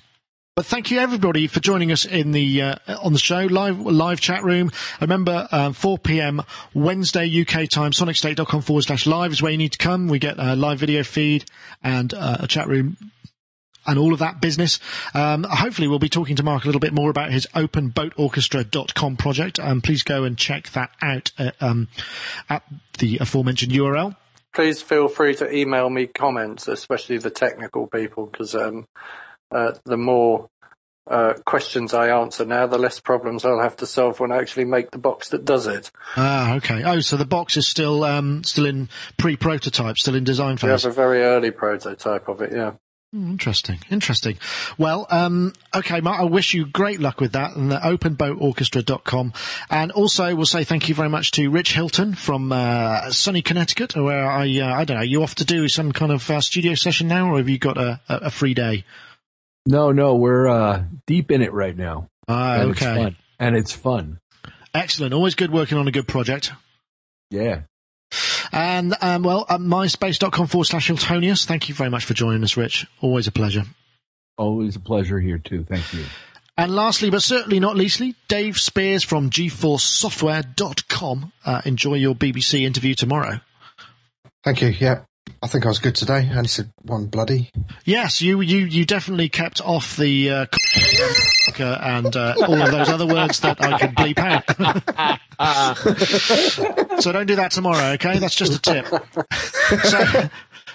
But thank you everybody for joining us in the uh, on the show live live chat room. Remember, um, 4 p.m. Wednesday UK time. SonicState.com forward slash live is where you need to come. We get a live video feed and uh, a chat room and all of that business. Um, hopefully we'll be talking to Mark a little bit more about his openboatorchestra.com project. Um, please go and check that out at, um, at the aforementioned URL. Please feel free to email me comments, especially the technical people, because um, uh, the more uh, questions I answer now, the less problems I'll have to solve when I actually make the box that does it. Ah, okay. Oh, so the box is still um, still in pre-prototype, still in design phase. We have a very early prototype of it, yeah. Hmm, Interesting, interesting. Well, um, okay, Mark, I wish you great luck with that and the openboatorchestra.com. And also we'll say thank you very much to Rich Hilton from, uh, sunny Connecticut, where I, uh, I don't know, you off to do some kind of uh, studio session now, or have you got a, a, free day? No, no, we're uh, deep in it right now. Ah, and It's okay. fun. And it's fun. Excellent. Always good working on a good project. Yeah. And, um, well, uh, myspace.com forward slash Hiltonius. Thank you very much for joining us, Rich. Always a pleasure. Always a pleasure here too. Thank you. And lastly, but certainly not leastly, Dave Spiers from GForceSoftware.com. Uh, enjoy your BBC interview tomorrow. Thank you. Yeah. I think I was good today. I only said one bloody. Yes, you you you definitely kept off the uh, and uh, all of those other words that I could bleep out. so don't do that tomorrow, okay? That's just a tip. So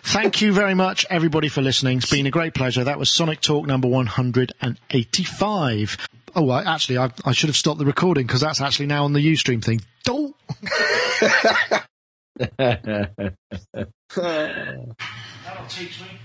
thank you very much, everybody, for listening. It's been a great pleasure. That was Sonic Talk number one hundred and eighty-five. Oh, I, actually, I, I should have stopped the recording because that's actually now on the UStream thing. Don't. That'll teach me.